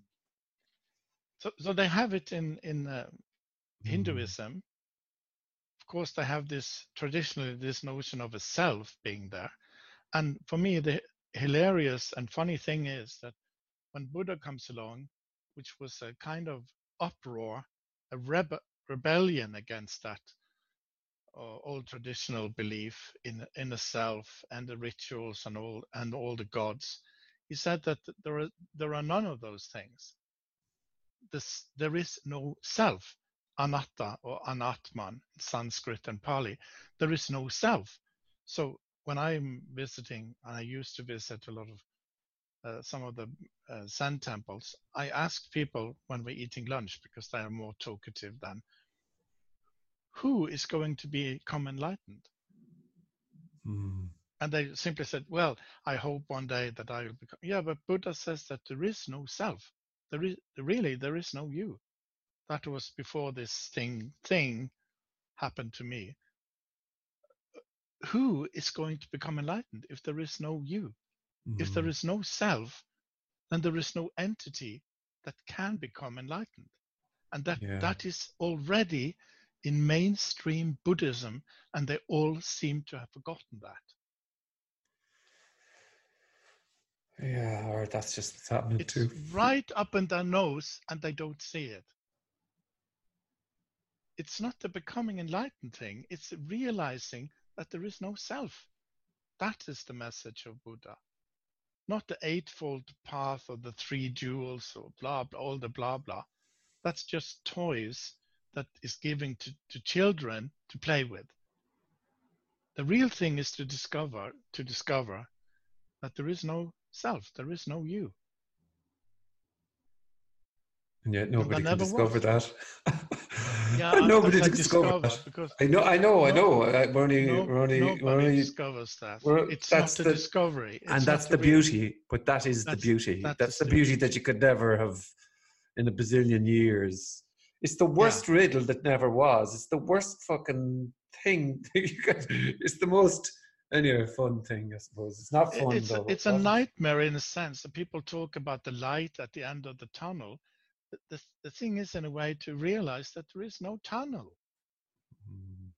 so, so they have it in in uh, mm, hinduism of course they have this traditionally this notion of a self being there. And for me the hilarious and funny thing is that when buddha comes along which was a kind of uproar a rebe- rebellion against that uh, old traditional belief in in a self and the rituals and all and all the gods he said that there are there are none of those things. This there is no self anatta or anatman in sanskrit and pali there is no self. So when i'm visiting and i used to visit a lot of uh, some of the uh, zen temples i ask people when we're eating lunch because they are more talkative than who is going to become enlightened? Mm, and they simply said well i hope one day that i will become yeah but buddha says that there is no self. There is really there is no you that was before this thing thing happened to me who is going to become enlightened if there is no you if there mm. no self then there is no entity that can become enlightened and that Yeah. that is already in mainstream buddhism and they all seem to have forgotten that Yeah, or that's just happening it's too. right up in their nose and they don't see it it's not the becoming enlightened thing it's realizing that there is no self. That is the message of buddha. Not the eightfold path or the three jewels or blah blah all the blah blah. That's just toys that is given to, to children to play with. The real thing is to discover to discover that there is no self there is no you. And yet nobody can discover was. that. yeah I- nobody I to discover discover that. because I know, I know, I know. Uh, We're only, no, we're only, nobody we're only, discovers that it's that's not the- discovery and that's the real- beauty. But that is the beauty. that That's the the beauty that you could never have in a bazillion years. It's the worst riddle that never was. It's the worst fucking thing. it's the most anyway fun thing, I suppose. It's not fun it's though. a, it's a nightmare in a sense that people talk about the light at the end of the tunnel the, the, thing is in a way to realize that there is no tunnel Mm.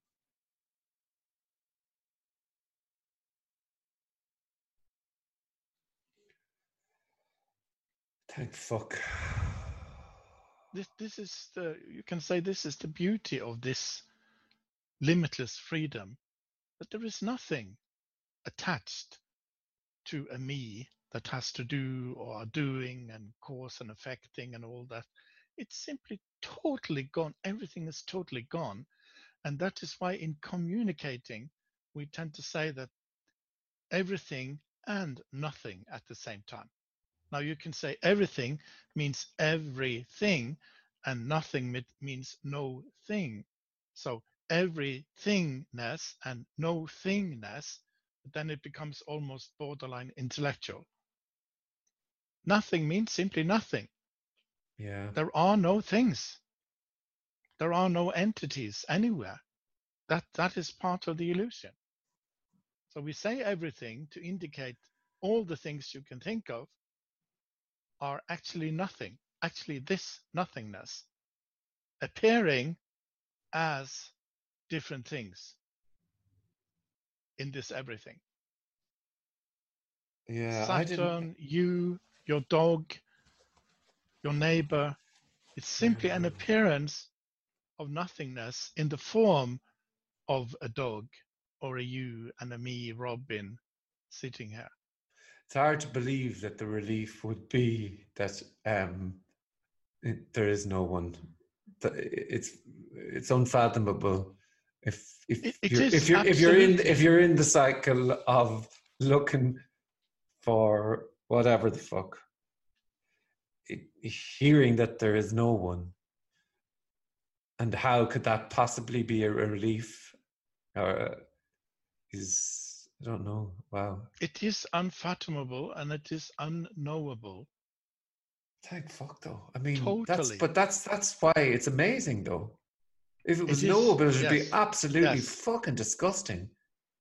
Thank fuck. this this is the you can say this is the beauty of this limitless freedom that there is nothing attached to a me that has to do or are doing and cause and affecting and all that it's simply totally gone. Everything is totally gone. And that is why in communicating we tend to say that everything and nothing at the same time. Now you can say everything means everything and nothing means no thing. So everythingness and no thingness then it becomes almost borderline intellectual nothing means simply nothing Yeah. there are no things there are no entities anywhere that that is part of the illusion so we say everything to indicate all the things you can think of are actually nothing actually this nothingness appearing as different things in this everything Yeah. Saturn, you, your dog, your neighbor. It's simply an appearance of nothingness in the form of a dog or a you and a me, Robin, sitting here. It's hard to believe that the relief would be that um, it, there is no one. It's it's unfathomable. If if It- it you're, if you're if you're in if you're in the cycle of looking for whatever the fuck, hearing that there is no one and how could that possibly be a relief? Or uh, is i don't know. Wow. It is unfathomable and it is unknowable. Thank fuck though. I mean totally. that's but that's that's why it's amazing though. If it was it is, knowable it would yes, be absolutely yes. fucking disgusting.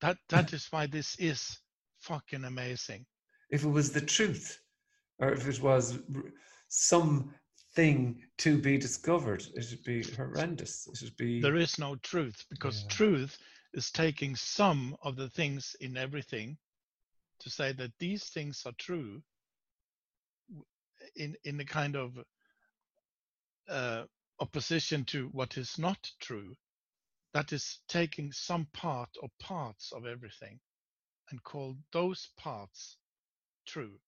That that is why this is fucking amazing if it was the truth or if it was something to be discovered it would be horrendous it would be there is no truth because Yeah. truth is taking some of the things in everything to say that these things are true in in a kind of uh, opposition to what is not true that is taking some part or parts of everything and call those parts true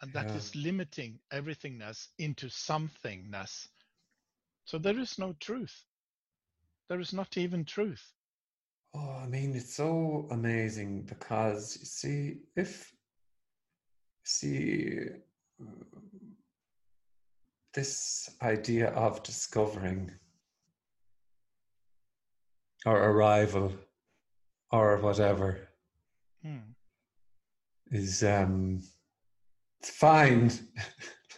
and that Yeah. is limiting everythingness into somethingness so there is no truth there is not even truth Oh, I mean, it's so amazing because you see, if see mm, this idea of discovering or arrival or whatever Hmm. Is um it's fine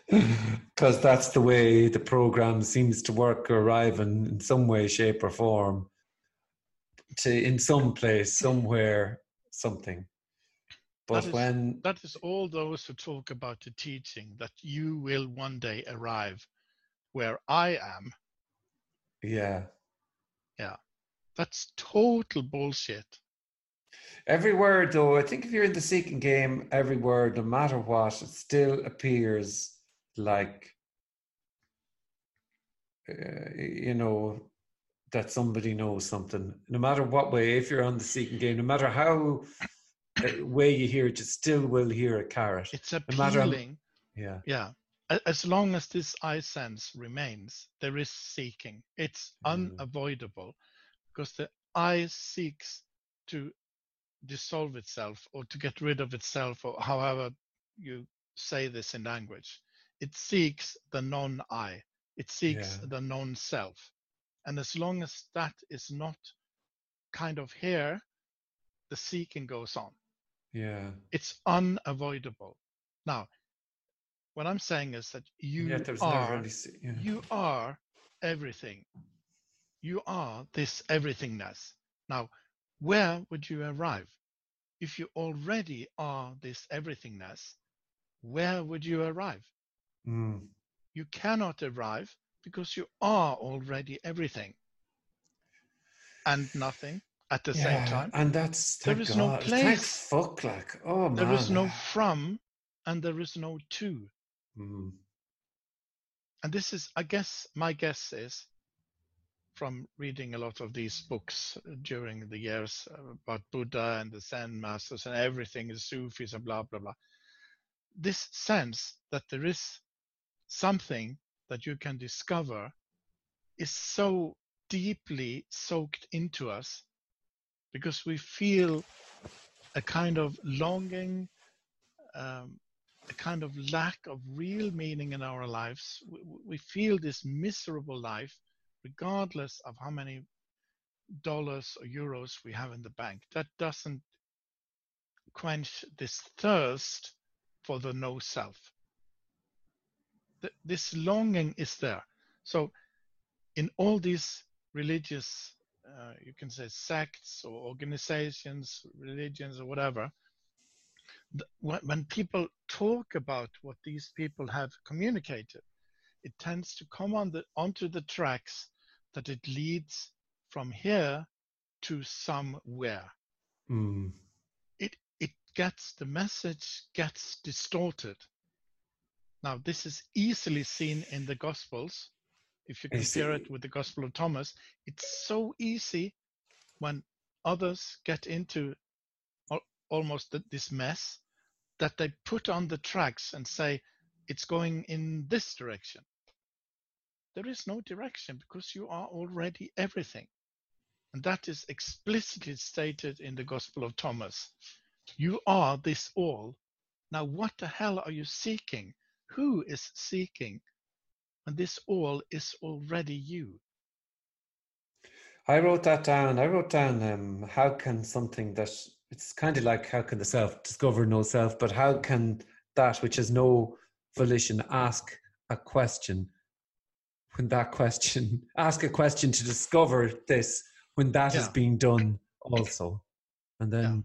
because that's the way the program seems to work Arrive in some way shape or form to in some place somewhere something but is- when That is all those who talk about the teaching that you will one day arrive where I am. Yeah. Yeah That's total bullshit. Every word though i think if you're in the seeking game every word no matter what it still appears like uh, you know that somebody knows something no matter what way if you're on the seeking game no matter how uh, way you hear it you still will hear a carrot It's No matter- appealing. yeah Yeah. As long as this I sense remains, there is seeking. It's Mm. unavoidable because the I seeks to dissolve itself or to get rid of itself, or however you say this in language. It seeks the non I, it seeks Yeah. the non self. And as long as that is not kind of here, the seeking goes on yeah it's unavoidable. Now, what I'm saying is that you are never any se- yeah. you are everything. You are this everythingness. Now, where would you arrive? If you already are this everythingness, where would you arrive? Mm. You cannot arrive because you are already everything and nothing at the same time. and that's there is no God. Thank place. fuck like oh man There is no from and there is no to. Mm. and this is i guess my guess is from reading a lot of these books during the years about buddha and the zen masters and everything is sufis and blah blah blah this sense that there is something that you can discover is so deeply soaked into us because we feel a kind of longing um, a kind of lack of real meaning in our lives. We, we feel this miserable life, regardless of how many dollars or euros we have in the bank. That doesn't quench this thirst for the no self. Th- this longing is there. So, in all these religious, uh, you can say sects or organizations, religions or whatever, when people talk about what these people have communicated, it tends to come on the onto the tracks that it leads from here to somewhere. Mm. It it gets the message gets distorted. Now this is easily seen in the Gospels. If you compare it with the Gospel of Thomas, it's so easy when others get into al- almost this mess that they put on the tracks and say it's going in this direction. There is no direction because you are already everything. And that is explicitly stated in the Gospel of Thomas. You are this all. Now, what the hell are you seeking? Who is seeking? And this all is already you. I wrote that down. I wrote down um, how can something that it's kind of like how can the self discover no self, but how can that which has no volition ask a question when that question ask a question to discover this when that yeah. is being done also and then yeah.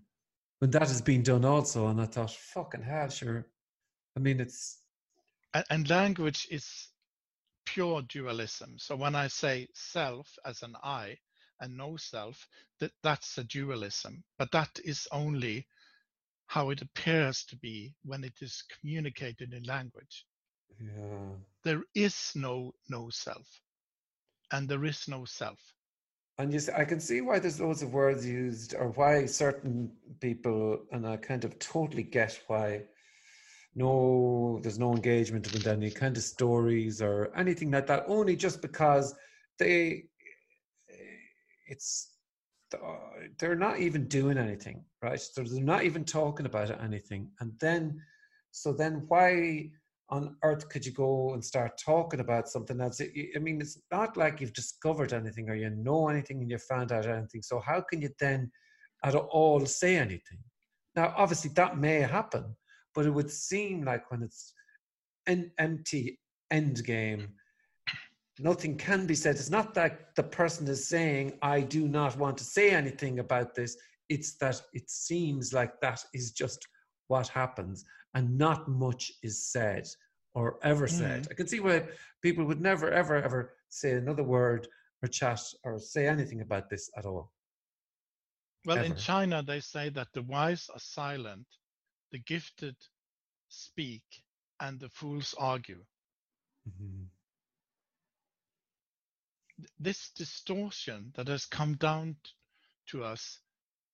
when that is being done also and i thought fucking hell sure i mean it's and, and language is pure dualism so when i say self as an i and no self that that's a dualism but that is only how it appears to be when it is communicated in language yeah there is no no self and there is no self and you, I can see why there's loads of words used, or why certain people, and I kind of totally get why no, there's no engagement with any kind of stories or anything like that. Only just because they, eh, it's, Uh, they're not even doing anything, right? So they're not even talking about anything, and then, so then why? on earth could you go and start talking about something else? I mean, it's not like you've discovered anything or you know anything and you found out anything. So how can you then at all say anything? Now, obviously, that may happen, but it would seem like when it's an empty end game, nothing can be said. It's not that the person is saying, I do not want to say anything about this. It's that it seems like that is just what happens and not much is said or ever said. Mm. I can see why people would never, ever, ever say another word or chat or say anything about this at all. Well, ever. in China, they say that the wise are silent, the gifted speak, and the fools argue. Mm-hmm. This distortion that has come down to us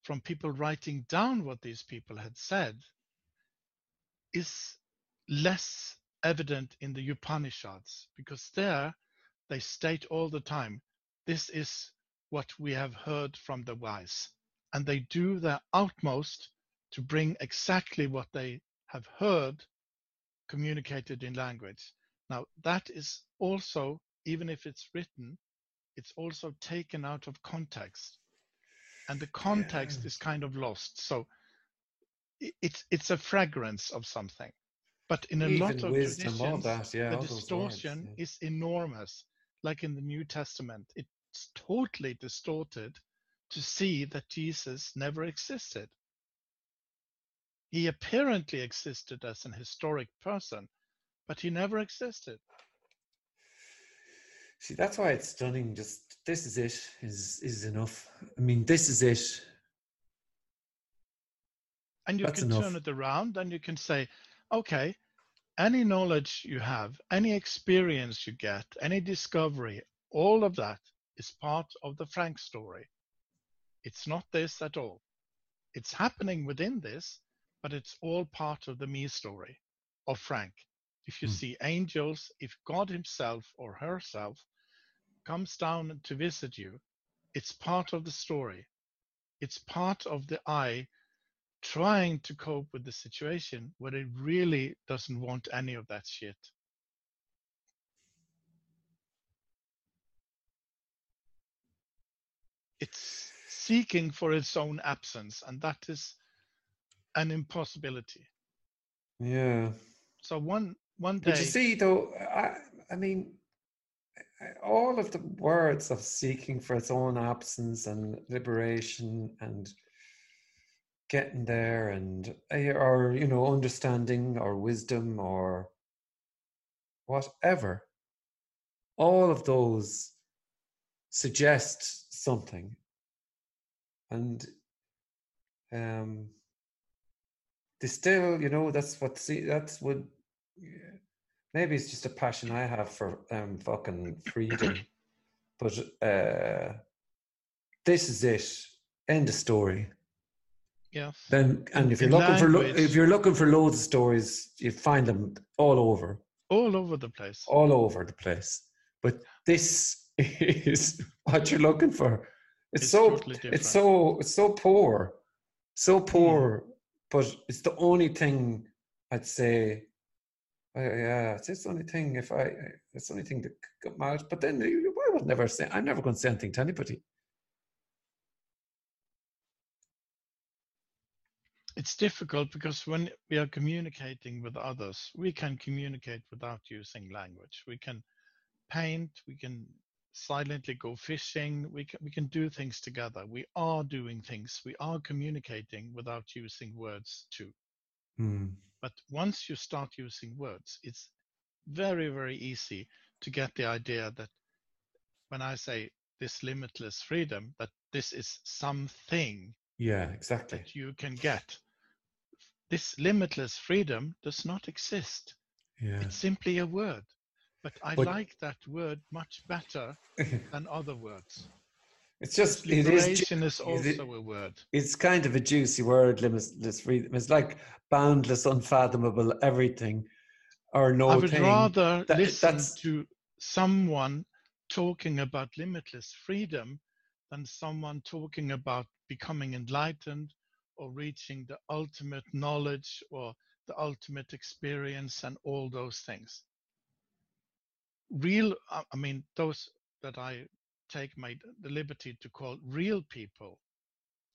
from people writing down what these people had said is less evident in the Upanishads because there they state all the time this is what we have heard from the wise. And they do their utmost to bring exactly what they have heard communicated in language. Now, that is also, even if it's written, it's also taken out of context. And the context yeah. is kind of lost. So it's it's a fragrance of something but in a Even lot of traditions that, yeah, the distortion words, yeah. is enormous like in the new testament it's totally distorted to see that jesus never existed he apparently existed as an historic person but he never existed see that's why it's stunning just this is it is is enough i mean this is it and you That's can enough. turn it around and you can say, okay, any knowledge you have, any experience you get, any discovery, all of that is part of the Frank story. It's not this at all. It's happening within this, but it's all part of the me story of Frank. If you mm. see angels, if God Himself or herself comes down to visit you, it's part of the story. It's part of the I trying to cope with the situation when it really doesn't want any of that shit. It's seeking for its own absence, and that is an impossibility. Yeah. So one one day. But you see, though, I I mean, all of the words of seeking for its own absence and liberation and getting there and eh, or you know understanding or wisdom or whatever all of those suggest something and um they still you know that's what see that's what maybe it's just a passion i have for um fucking freedom but uh this is it end of story yeah. Then and if you're looking language, for if you're looking for loads of stories, you find them all over. All over the place. All over the place. But this is what you're looking for. It's, it's so totally it's so it's so poor. So hmm. poor, mm. but it's the only thing I'd say Yeah, it's the only thing. If I, it's the only thing that got mad. But then I would never say. I'm never going to say anything to anybody. It's difficult because when we are communicating with others, we can communicate without using language. We can paint. We can silently go fishing. We can we can do things together. We are doing things. We are communicating without using words too. Mm. But once you start using words, it's very, very easy to get the idea that when I say this limitless freedom, that this is something Yeah, exactly. that you can get. This limitless freedom does not exist. Yeah. It's simply a word. But I But- like that word much better than other words. It's just it is. is it- also a word. It's kind of a juicy word, limitless freedom. It's like boundless, unfathomable everything, or no I would thing. rather That- listen that's- to someone talking about limitless freedom than someone talking about becoming enlightened or reaching the ultimate knowledge or the ultimate experience and all those things. Real, I mean, those that I take my the liberty to call real people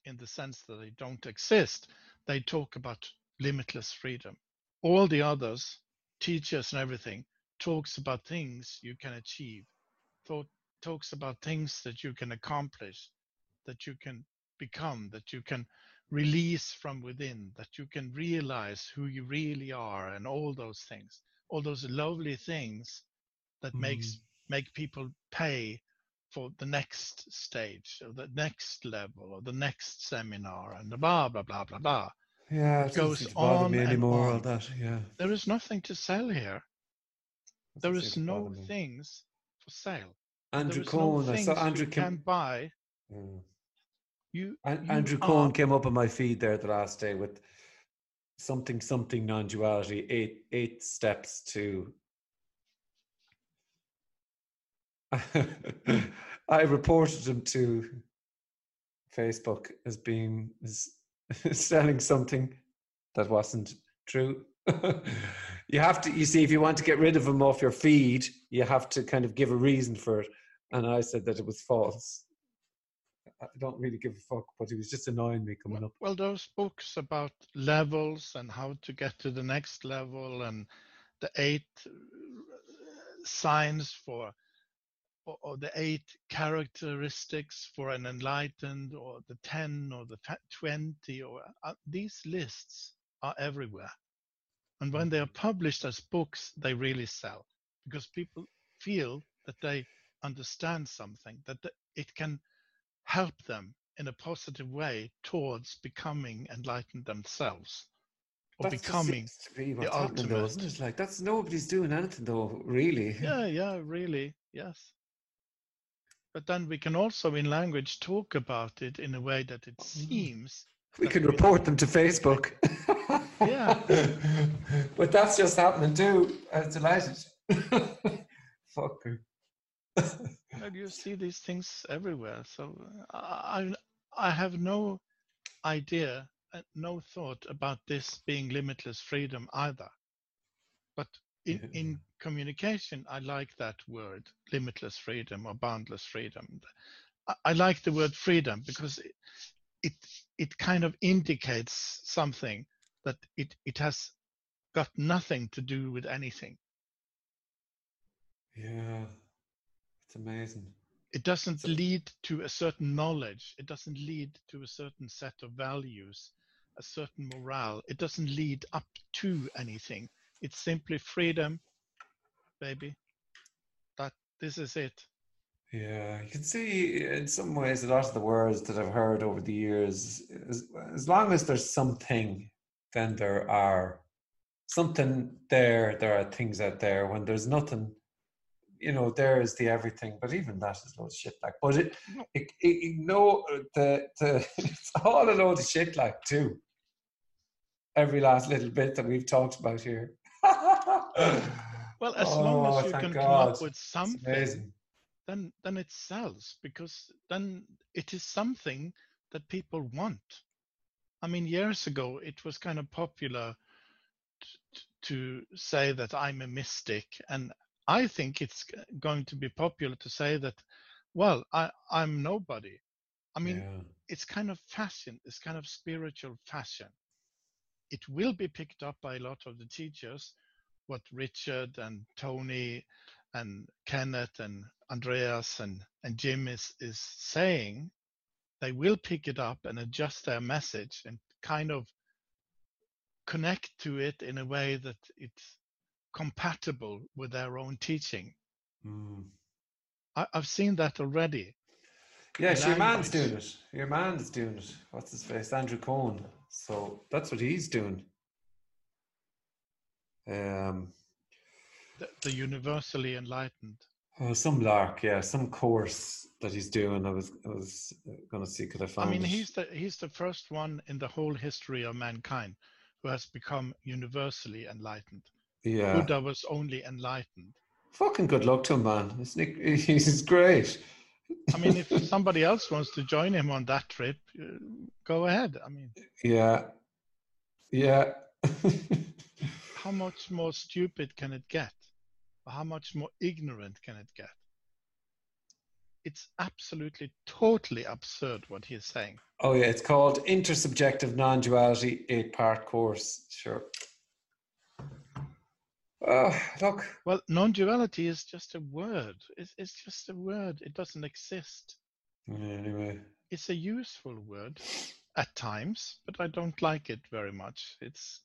in the sense that they don't exist, they talk about limitless freedom. All the others teachers and everything talks about things you can achieve thought talks about things that you can accomplish that you can become that you can release from within that you can realize who you really are and all those things all those lovely things that mm-hmm. makes make people pay for the next stage or the next level or the next seminar and blah blah blah blah blah yeah, it goes on me and anymore. All on. that, yeah. there is nothing to sell here there is no things for sale. Andrew Cohen. no I saw Andrew can buy. Yeah. You, An- you Andrew Cohen came up on my feed there the last day with something something non-duality eight eight steps to I reported him to Facebook as being as selling something that wasn't true. you have to you see if you want to get rid of him off your feed, you have to kind of give a reason for it. And I said that it was false. I don't really give a fuck, but he was just annoying me coming well, up. well, those books about levels and how to get to the next level and the eight signs for or, the eight characteristics for an enlightened or the 10 or the 20 or uh, these lists are everywhere and when they are published as books they really sell because people feel that they understand something that th- it can help them in a positive way towards becoming enlightened themselves or That just becoming to be what's though, isn't it? Like that's nobody's doing anything though, really. yeah yeah really yes but then we can also in language talk about it in a way that it seems We can we- report them to Facebook. Yeah. but that's just happening too. I'm delighted. Fucker. and you see these things everywhere so uh, i i have no idea uh, no thought about this being limitless freedom either but in, in communication i like that word limitless freedom or boundless freedom I, I like the word freedom because it, it it kind of indicates something that it it has got nothing to do with anything Yeah. It's amazing. it doesn't So- lead to a certain knowledge it doesn't lead to a certain set of values a certain morale it doesn't lead up to anything it's simply freedom baby that this is it Yeah, you can see in some ways a lot of the words that I've heard over the years, as, as long as there's something, then there are something there, there are things out there. When there's nothing, you know, there is the everything, but even that is a load of shit like. But it, it, it no, the, the, it's all a load of shit like too. Every last little bit that we've talked about here. well as long Oh, as you thank can come up with something then then it sells because then it is something that people want i mean years ago it was kind of popular t- to say that I'm a mystic, and I think it's going to be popular to say that, well, I, I'm nobody. I mean, yeah. it's kind of fashion, it's kind of spiritual fashion. It will be picked up by a lot of the teachers, what Richard and Tony and Kenneth and Andreas and, and Jim is, is saying. They will pick it up and adjust their message and kind of connect to it in a way that it's compatible with their own teaching. Mm. I, have seen that already. Yes, your man's doing it. Your man's doing it. What's his face? Andrew Cohen. So that's what he's doing. Um, the, the universally enlightened. Oh, some lark, yeah, some course that he's doing. I was, I was going to see could I find. I mean, it. he's the he's the first one in the whole history of mankind who has become universally enlightened. Yeah, Buddha was only enlightened. Fucking good luck to him, man. Isn't he, he's great. I mean, if somebody else wants to join him on that trip, uh, go ahead. I mean, yeah, yeah. how much more stupid can it get? How much more ignorant can it get? It's absolutely, totally absurd what he's saying. Oh yeah, it's called Intersubjective Non-Duality Eight-Part Course. Sure. Uh, look. Well, non-duality is just a word. It's, it's just a word. It doesn't exist. Anyway. It's a useful word at times, but I don't like it very much. It's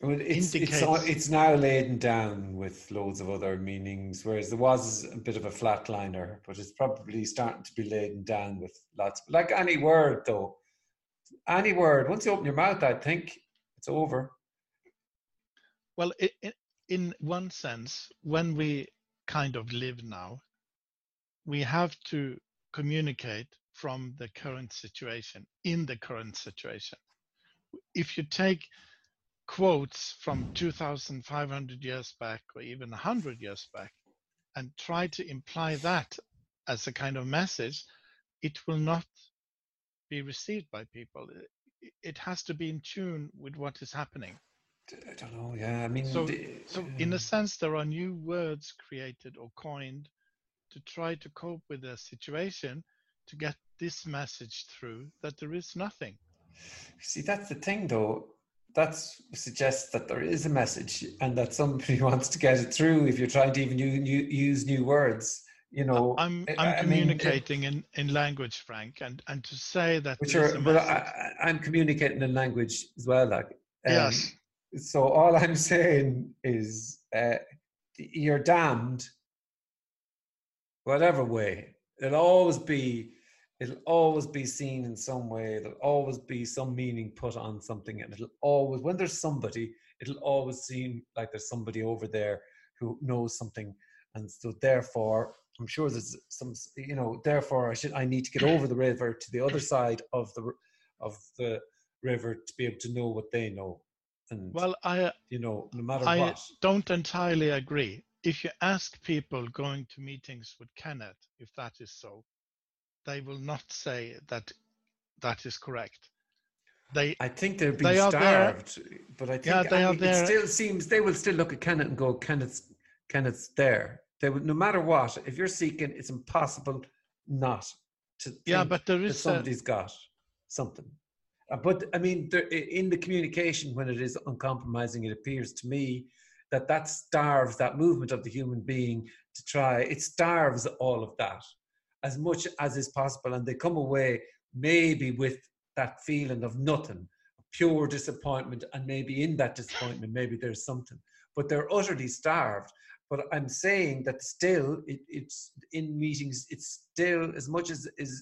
well, it's, indicates... it's, uh, it's now laden down with loads of other meanings, whereas there was a bit of a flatliner, but it's probably starting to be laden down with lots. Like any word, though, any word, once you open your mouth, I think it's over. Well, it, it, in one sense, when we kind of live now, we have to communicate from the current situation, in the current situation. If you take quotes from 2,500 years back or even 100 years back and try to imply that as a kind of message, it will not be received by people. It has to be in tune with what is happening. I don't know. Yeah, I mean, so, so in a um, sense, there are new words created or coined to try to cope with the situation to get this message through that there is nothing. See, that's the thing, though that suggests that there is a message and that somebody wants to get it through if you're trying to even use new words you know? I'm i'm I communicating mean, in in language frank and and to say that which are but I, am communicating in language as well like um, yes so all i'm saying is uh, you're damned whatever way. It'll always be it'll always be seen in some way there'll always be some meaning put on something and it'll always when there's somebody it'll always seem like there's somebody over there who knows something. And so therefore i'm sure there's some you know therefore i should i need to get over the river to the other side of the of the river to be able to know what they know. And well i uh, you know no matter I what. don't entirely agree. If you ask people going to meetings with kenneth if that is so they will not say that that is correct. They, I think they're being they starved, but I think yeah, they I mean, it still seems they will still look at Kenneth and go, Kenneth's, Kenneth's there. They would, no matter what, if you're seeking, it's impossible not to. Yeah, but there is somebody's a... got something. Uh, but I mean, there, in the communication, when it is uncompromising, it appears to me that that starves that movement of the human being to try. It starves all of that as much as is possible and they come away maybe with that feeling of nothing pure disappointment and maybe in that disappointment maybe there's something. But they're utterly starved. But i'm saying that still it, it's in meetings it's still as much as is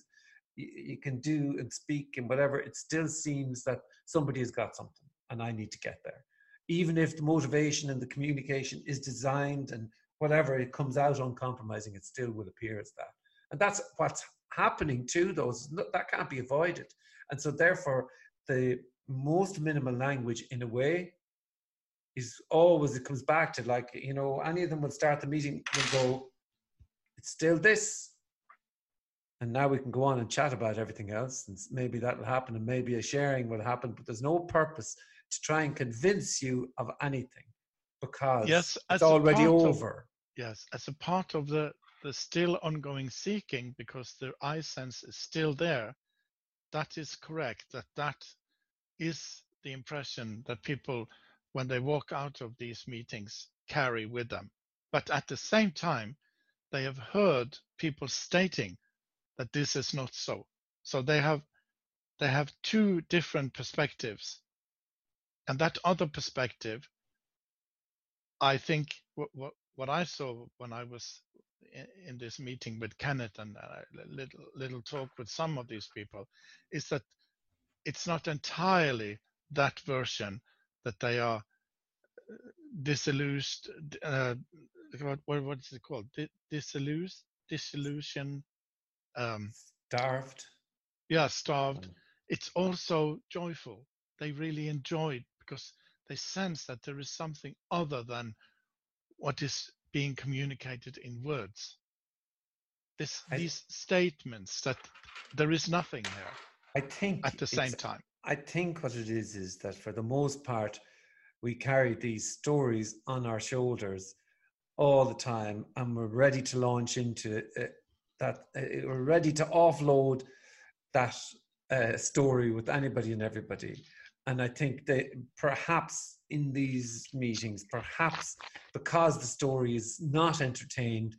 you can do and speak and whatever it still seems that somebody has got something and i need to get there. Even if the motivation and the communication is designed and whatever it comes out uncompromising it still will appear as that and that's what's happening to those. That can't be avoided. And so, therefore, the most minimal language, in a way, is always, it comes back to like, you know, any of them will start the meeting and go, it's still this. And now we can go on and chat about everything else. And maybe that'll happen and maybe a sharing will happen, but there's no purpose to try and convince you of anything. because Yes, it's already part of- over. yes, as a part of the the still ongoing seeking, because their I sense is still there. That is correct. That that is the impression that people, when they walk out of these meetings, carry with them. But at the same time, they have heard people stating that this is not so. So they have they have two different perspectives, and that other perspective, I think, what what, what I saw when I was in, in this meeting with Kenneth and a little little talk with some of these people, is that it's not entirely that version that they are uh, disillusioned. Uh, what, what what is it called? Di- Disillusion, disillusion. Um, Starved. yeah, starved. Um, It's also joyful. They really enjoyed because they sense that there is something other than what is being communicated in words. This, I- these statements that there is nothing here I think at the same time. I think what it is is that for the most part, we carry these stories on our shoulders all the time, and we're ready to launch into uh, that. Uh, we're ready to offload that uh, story with anybody and everybody. And I think that perhaps in these meetings, perhaps because the story is not entertained,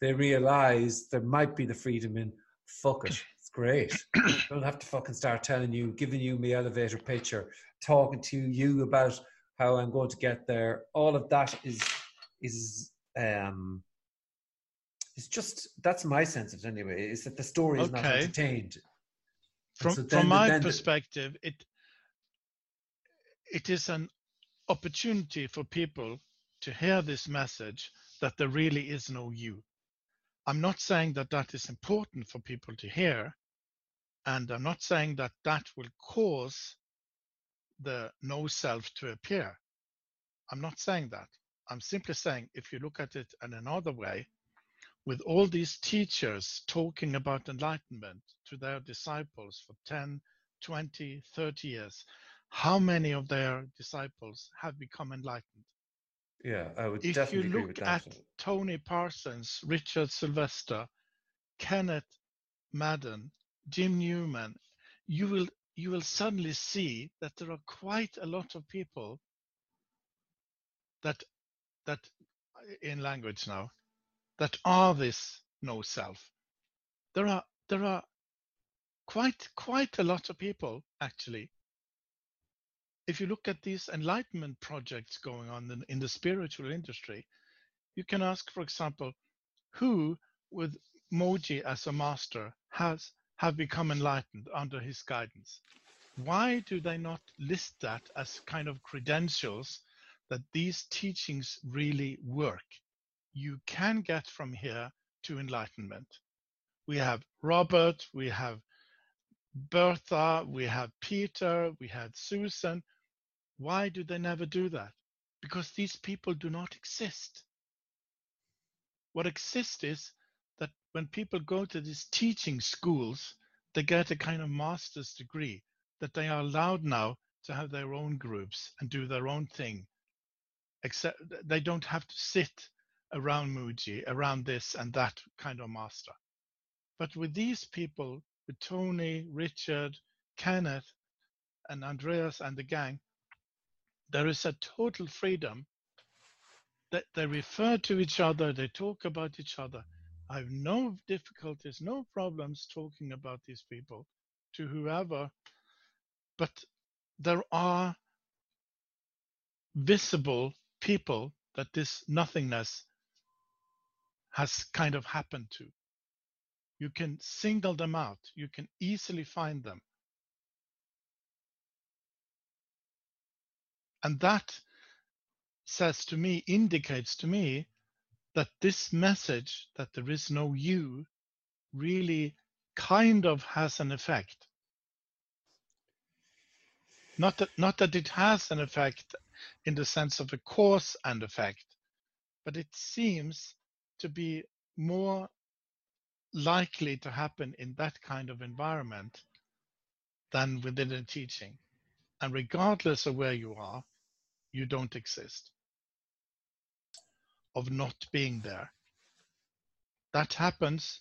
they realize there might be the freedom in fuck it. It's great. I don't have to fucking start telling you, giving you my elevator picture, talking to you about how I'm going to get there. All of that is is um it's just that's my sense of it anyway, is that the story is not entertained. From, so from my then the- perspective, it it is an opportunity for people to hear this message that there really is no you. I'm not saying that that is important for people to hear, and I'm not saying that that will cause the no self to appear. I'm not saying that. I'm simply saying if you look at it in another way, with all these teachers talking about enlightenment to their disciples for 10, 20, 30 years, how many of their disciples have become enlightened? Yeah, I would If you definitely agree with look that. at Tony Parsons, Richard Sylvester, Kenneth Madden, Jim Newman, you will you will suddenly see that there are quite a lot of people that that uh, in language now that are this no self. There are there are quite quite a lot of people actually. If you look at these enlightenment projects going on in, in the spiritual industry, you can ask, for example, who with Mooji as a master has have become enlightened under his guidance. Why do they not list that as kind of credentials that these teachings really work? You can get from here to enlightenment. We have Robert, we have Bertha, we have Peter, we had Susan. Why do they never do that? Because these people do not exist. What exists is that when people go to these teaching schools, they get a kind of master's degree, that they are allowed now to have their own groups and do their own thing. Except they don't have to sit around Mooji, around this and that kind of master. But with these people, with Tony, Richard, Kenneth, and Andreas and the gang, there is a total freedom that they refer to each other, they talk about each other. I have no difficulties, no problems talking about these people to whoever, but there are visible people that this nothingness has kind of happened to. You can single them out, you can easily find them. And that says to me, indicates to me that this message that there is no you really kind of has an effect. Not that, not that it has an effect in the sense of a cause and effect, but it seems to be more likely to happen in that kind of environment than within a teaching. And regardless of where you are, you don't exist. of not being there. That happens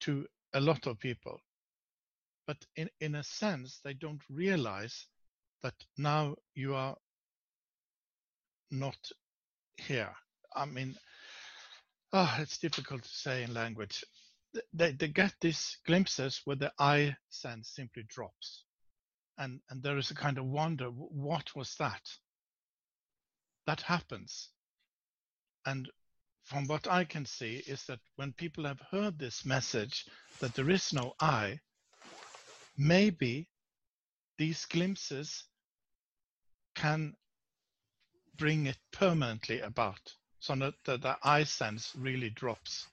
to a lot of people. But in, in a sense, they don't realize that now you are not here. I mean, oh, it's difficult to say in language. They, they get these glimpses where the I sense simply drops. And, and there is a kind of wonder what was that? That happens. And from what I can see is that when people have heard this message that there is no I, maybe these glimpses can bring it permanently about so that the, the I sense really drops.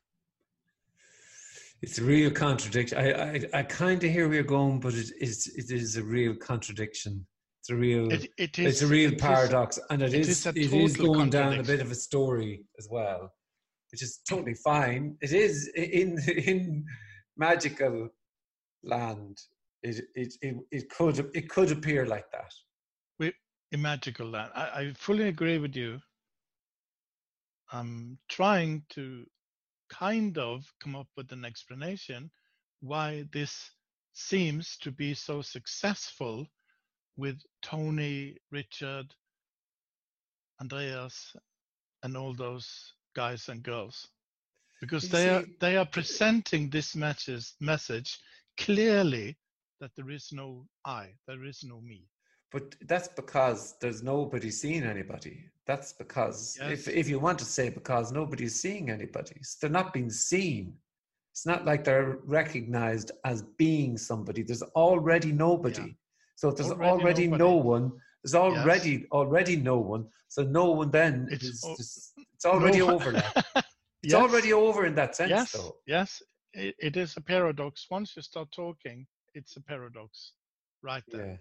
It's a real contradiction. I, I, I kind of hear where you're going, but it is it is a real contradiction. It's a real It, it is, it's a real it is- paradox, and it it is, is it is going down a bit of a story as well, which is totally fine. It is in in magical land. It it it, it could it could appear like that. We in magical land. I, I fully agree with you. I'm trying to kind of come up with an explanation why this seems to be so successful with Tony, Richard, Andreas, and all those guys and girls. Because they are they are presenting this message message clearly that there is no I, there is no me. But that's because there's nobody seeing anybody. That's because if Yes. if you want to say because nobody's seeing anybody, so they're not being seen. It's not like they're recognized as being somebody. There's already nobody. So there's Already already, no one, there's already already no one. So no one then It's is al- just, it's already No- over now. It's Yes. already over in that sense yes, though. yes, it, it is a paradox. Once you start talking, it's a paradox, right there.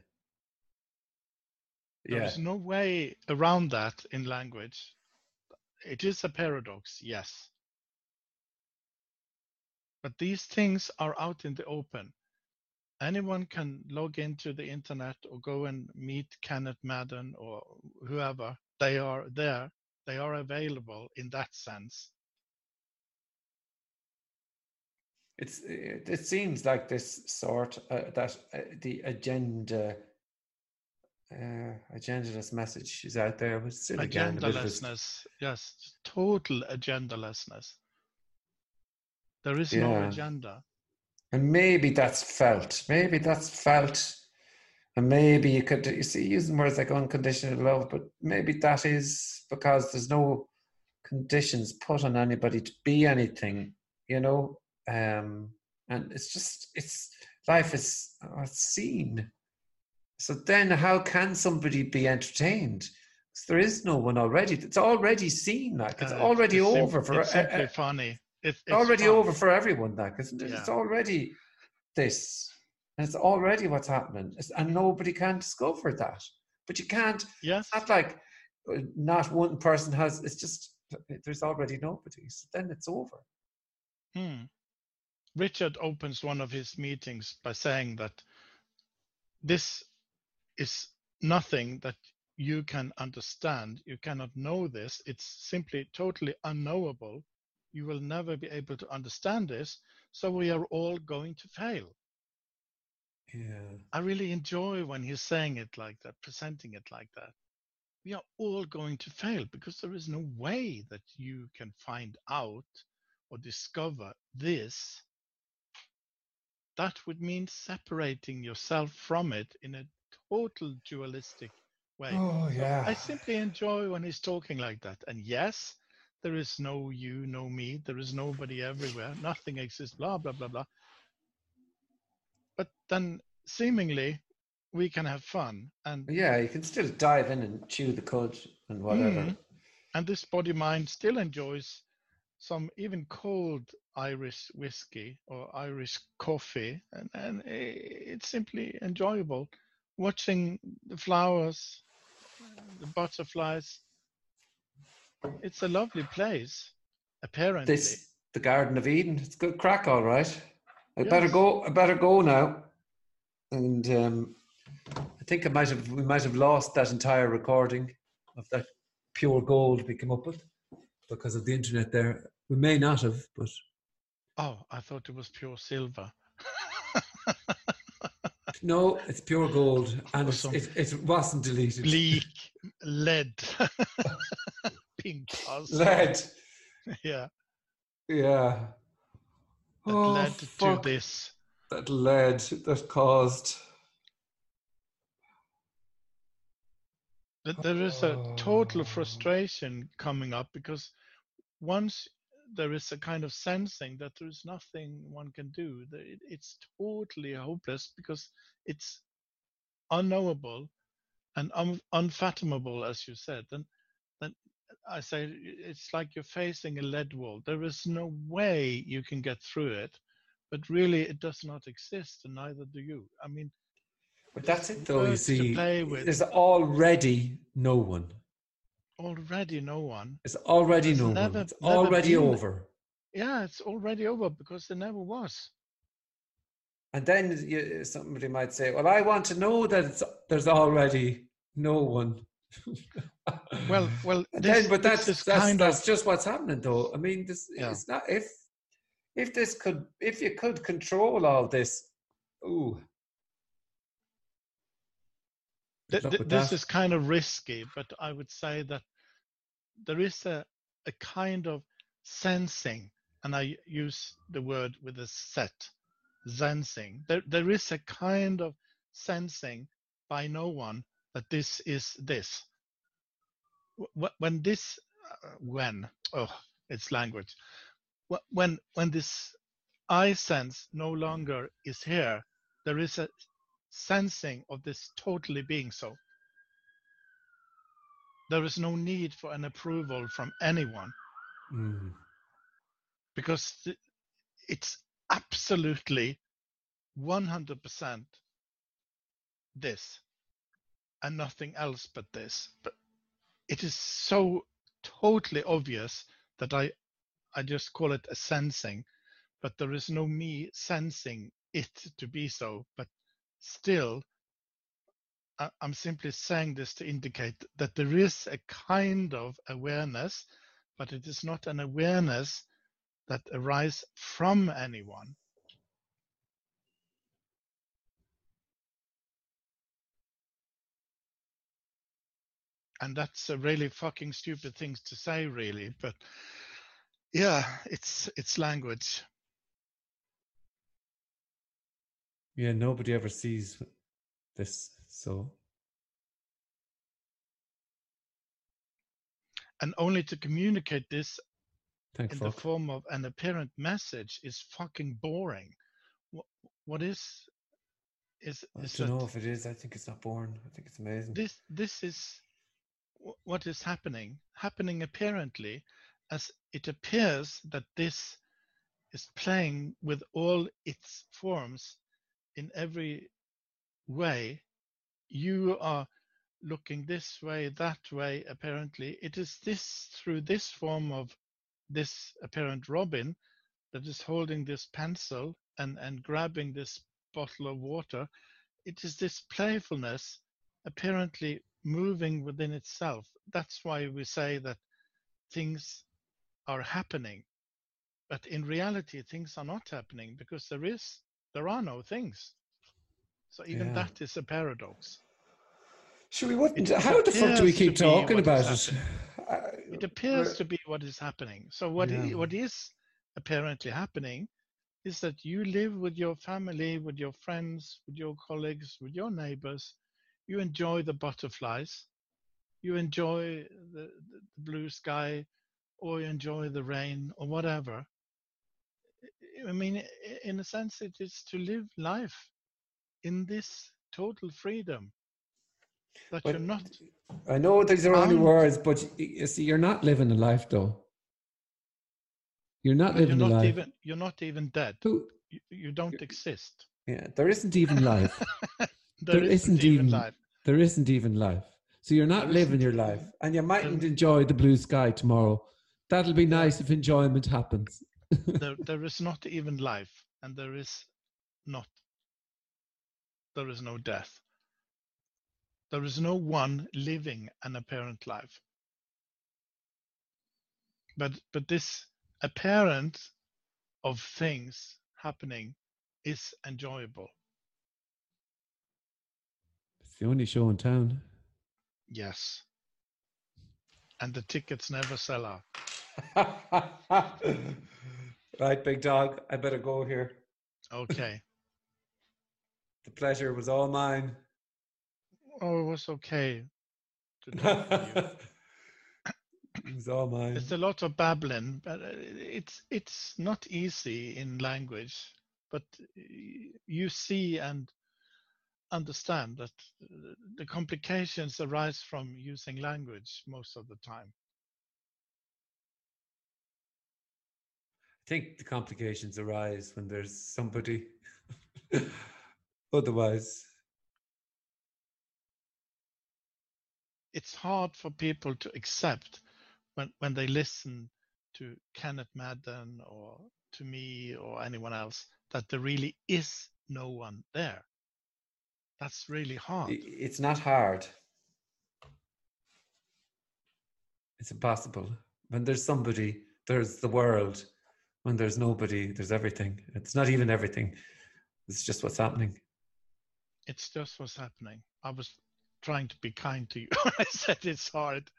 Yeah. There Yeah. no way around that in language. It is a paradox, yes. But these things are out in the open. Anyone can log into the internet or go and meet Kenneth Madden or whoever. They are there. They are available in that sense. It's it, it seems like this sort uh, that uh, the agenda uh, agendaless message is out there, again a bit of a st- agendalessness yes total agendalessness there is no agenda and maybe that's felt. Maybe that's felt, and maybe you could you see using words like unconditional love, but maybe that is because there's no conditions put on anybody to be anything, you know. Um, and it's just it's life is uh, seen. So then, how can somebody be entertained? 'Cause there is no one already. It's already seen. Like it's Uh, already it's sim- over for it's simply uh, funny it, it's already fun. over for everyone, like, isn't it? It's already this. And it's already what's happening. It's, and nobody can discover that. But you can't, yes it's not like uh, not one person has, it's just, there's already nobody. So then it's over. Hmm. richard opens one of his meetings by saying that this is nothing that you can understand you cannot know this it's simply totally unknowable you will never be able to understand this so we are all going to fail Yeah. I really enjoy when he's saying it like that, presenting it like that. We are all going to fail because there is no way that you can find out or discover this. That would mean separating yourself from it in a total dualistic way. Oh, yeah. I simply enjoy when he's talking like that. And yes, there is no you, no me, there is nobody everywhere, nothing exists, blah, blah, blah, blah. But then seemingly we can have fun and yeah, you can still dive in and chew the cud and whatever. Mm. and this body mind still enjoys some even cold Irish whiskey or Irish coffee and, and it's simply enjoyable watching the flowers the butterflies it's a lovely place apparently This, the Garden of Eden. It's good crack, all right. I better go. I better go now. And um, I think I might have. We might have lost that entire recording of that pure gold we came up with. because of the internet there. We may not have, but Oh, I thought it was pure silver. no, it's pure gold, and Awesome. it, it wasn't deleted. Bleak lead. Pink. Yeah. Yeah. That oh, led fuck. to this. That led that caused. that there is a Oh. total frustration coming up because once there is a kind of sensing that there is nothing one can do it's totally hopeless because it's unknowable and un, unfathomable as you said then i say it's like you're facing a lead wall there is no way you can get through it but really it does not exist and neither do you i mean But that's it, though. You see, play with. there's already no one. already no one It's already There's no never- one. It's already been- over. yeah it's already over because there never was And then you, somebody might say, "Well, I want to know that it's, there's already no one." Well, well, this, then, but this that's that's, kind that's of just what's happening, though. I mean, this Yeah. it's not if if this could if you could control all this. Ooh, th- th- this that. is kind of risky, but I would say that there is a a kind of sensing, and I use the word with a set, sensing. There there is a kind of sensing by no one that this is this. Wh- wh- When this, uh, when oh, it's language. When when this I sense no longer is here, there is a sensing of this totally being so. There is no need for an approval from anyone Mm. because it's absolutely 100% this and nothing else but this. But it is so totally obvious that I, I just call it a sensing, but there is no me sensing it to be so. But still, I- I'm simply saying this to indicate that there is a kind of awareness, but it is not an awareness that arises from anyone. And that's a really fucking stupid thing to say, really. But yeah, it's it's language. Yeah, nobody ever sees this, so And only to communicate this thank in fuck. the form of an apparent message is fucking boring. What what is is I don't that know if it is. I think it's not born. I think it's amazing. this this is what is happening happening apparently as it appears that this is playing with all its forms in every way. You are looking this way that way apparently. It is this through this form of this apparent robin that is holding this pencil and and grabbing this bottle of water. It is this playfulness apparently moving within itself that's why we say that things are happening but in reality things are not happening because there is there are no things so even Yeah. that is a paradox Sure, we wouldn't. It How the fuck do we keep talking about it? Uh, it appears to be what is happening so what i- Yeah. what is apparently happening is that you live with your family with your friends with your colleagues with your neighbors you enjoy the butterflies you enjoy the, the blue sky or you enjoy the rain or whatever I- mean in a sense it is to live life in this total freedom that But you're not I know these are only words, but you see, you're not living a life, though. You're not you're living a not life. even you're not even dead Who- you, you don't exist Yeah, there isn't even life. there isn't even- life there isn't even life. So you're not living your life, and you mightn't enjoy the blue sky tomorrow. That'll be nice if enjoyment happens. there, there is not even life and there is not there is no death there is no one living an apparent life but but this apparent of things happening is enjoyable. It's the only show in town. Yes. And the tickets never sell out. right, big dog. I better go here. Okay. the pleasure was all mine. Oh, it was okay. To talk to you. it was all mine. It's a lot of babbling, but uh, it's it's not easy in language. But you see and understand that uh, the complications arise from using language most of the time. I think the complications arise when there's somebody. Otherwise, It's hard for people to accept when when they listen to Kenneth Madden or to me or anyone else that there really is no one there. That's really hard. it's not hard. It's impossible. When there's somebody, there's the world. When there's nobody, there's everything. It's not even everything. It's just what's happening. It's just what's happening. I was trying to be kind to you I said it's hard.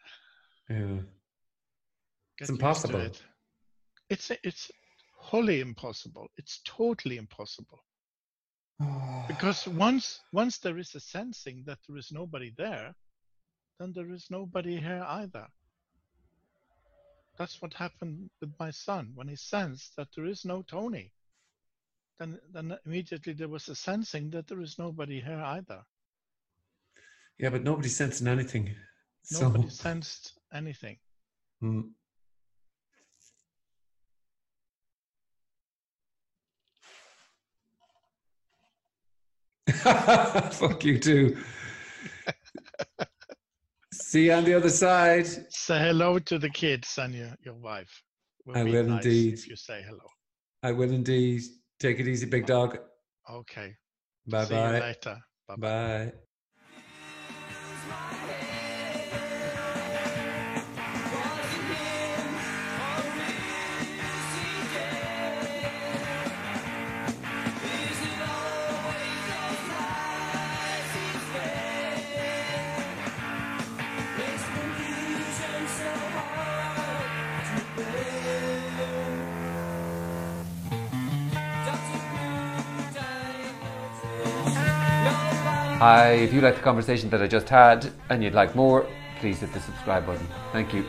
Yeah. Get It's impossible. it. It's it's wholly impossible. It's totally impossible because once once there is a sensing that there is nobody there, then there is nobody here either. That's what happened with my son when he sensed that there is no Tony. Then then immediately there was a sensing that there is nobody here either. yeah, but nobody's sensing anything. So, Nobody sensed anything. mm. Fuck you too. See you on the other side. Say hello to the kids and your, your wife. Will I will nice indeed. If you say hello. I will indeed. Take it easy, big dog. Okay. Bye bye. See you bye. later. Bye bye. Hi, if you like the conversation that I just had and you'd like more, please hit the subscribe button. Thank you.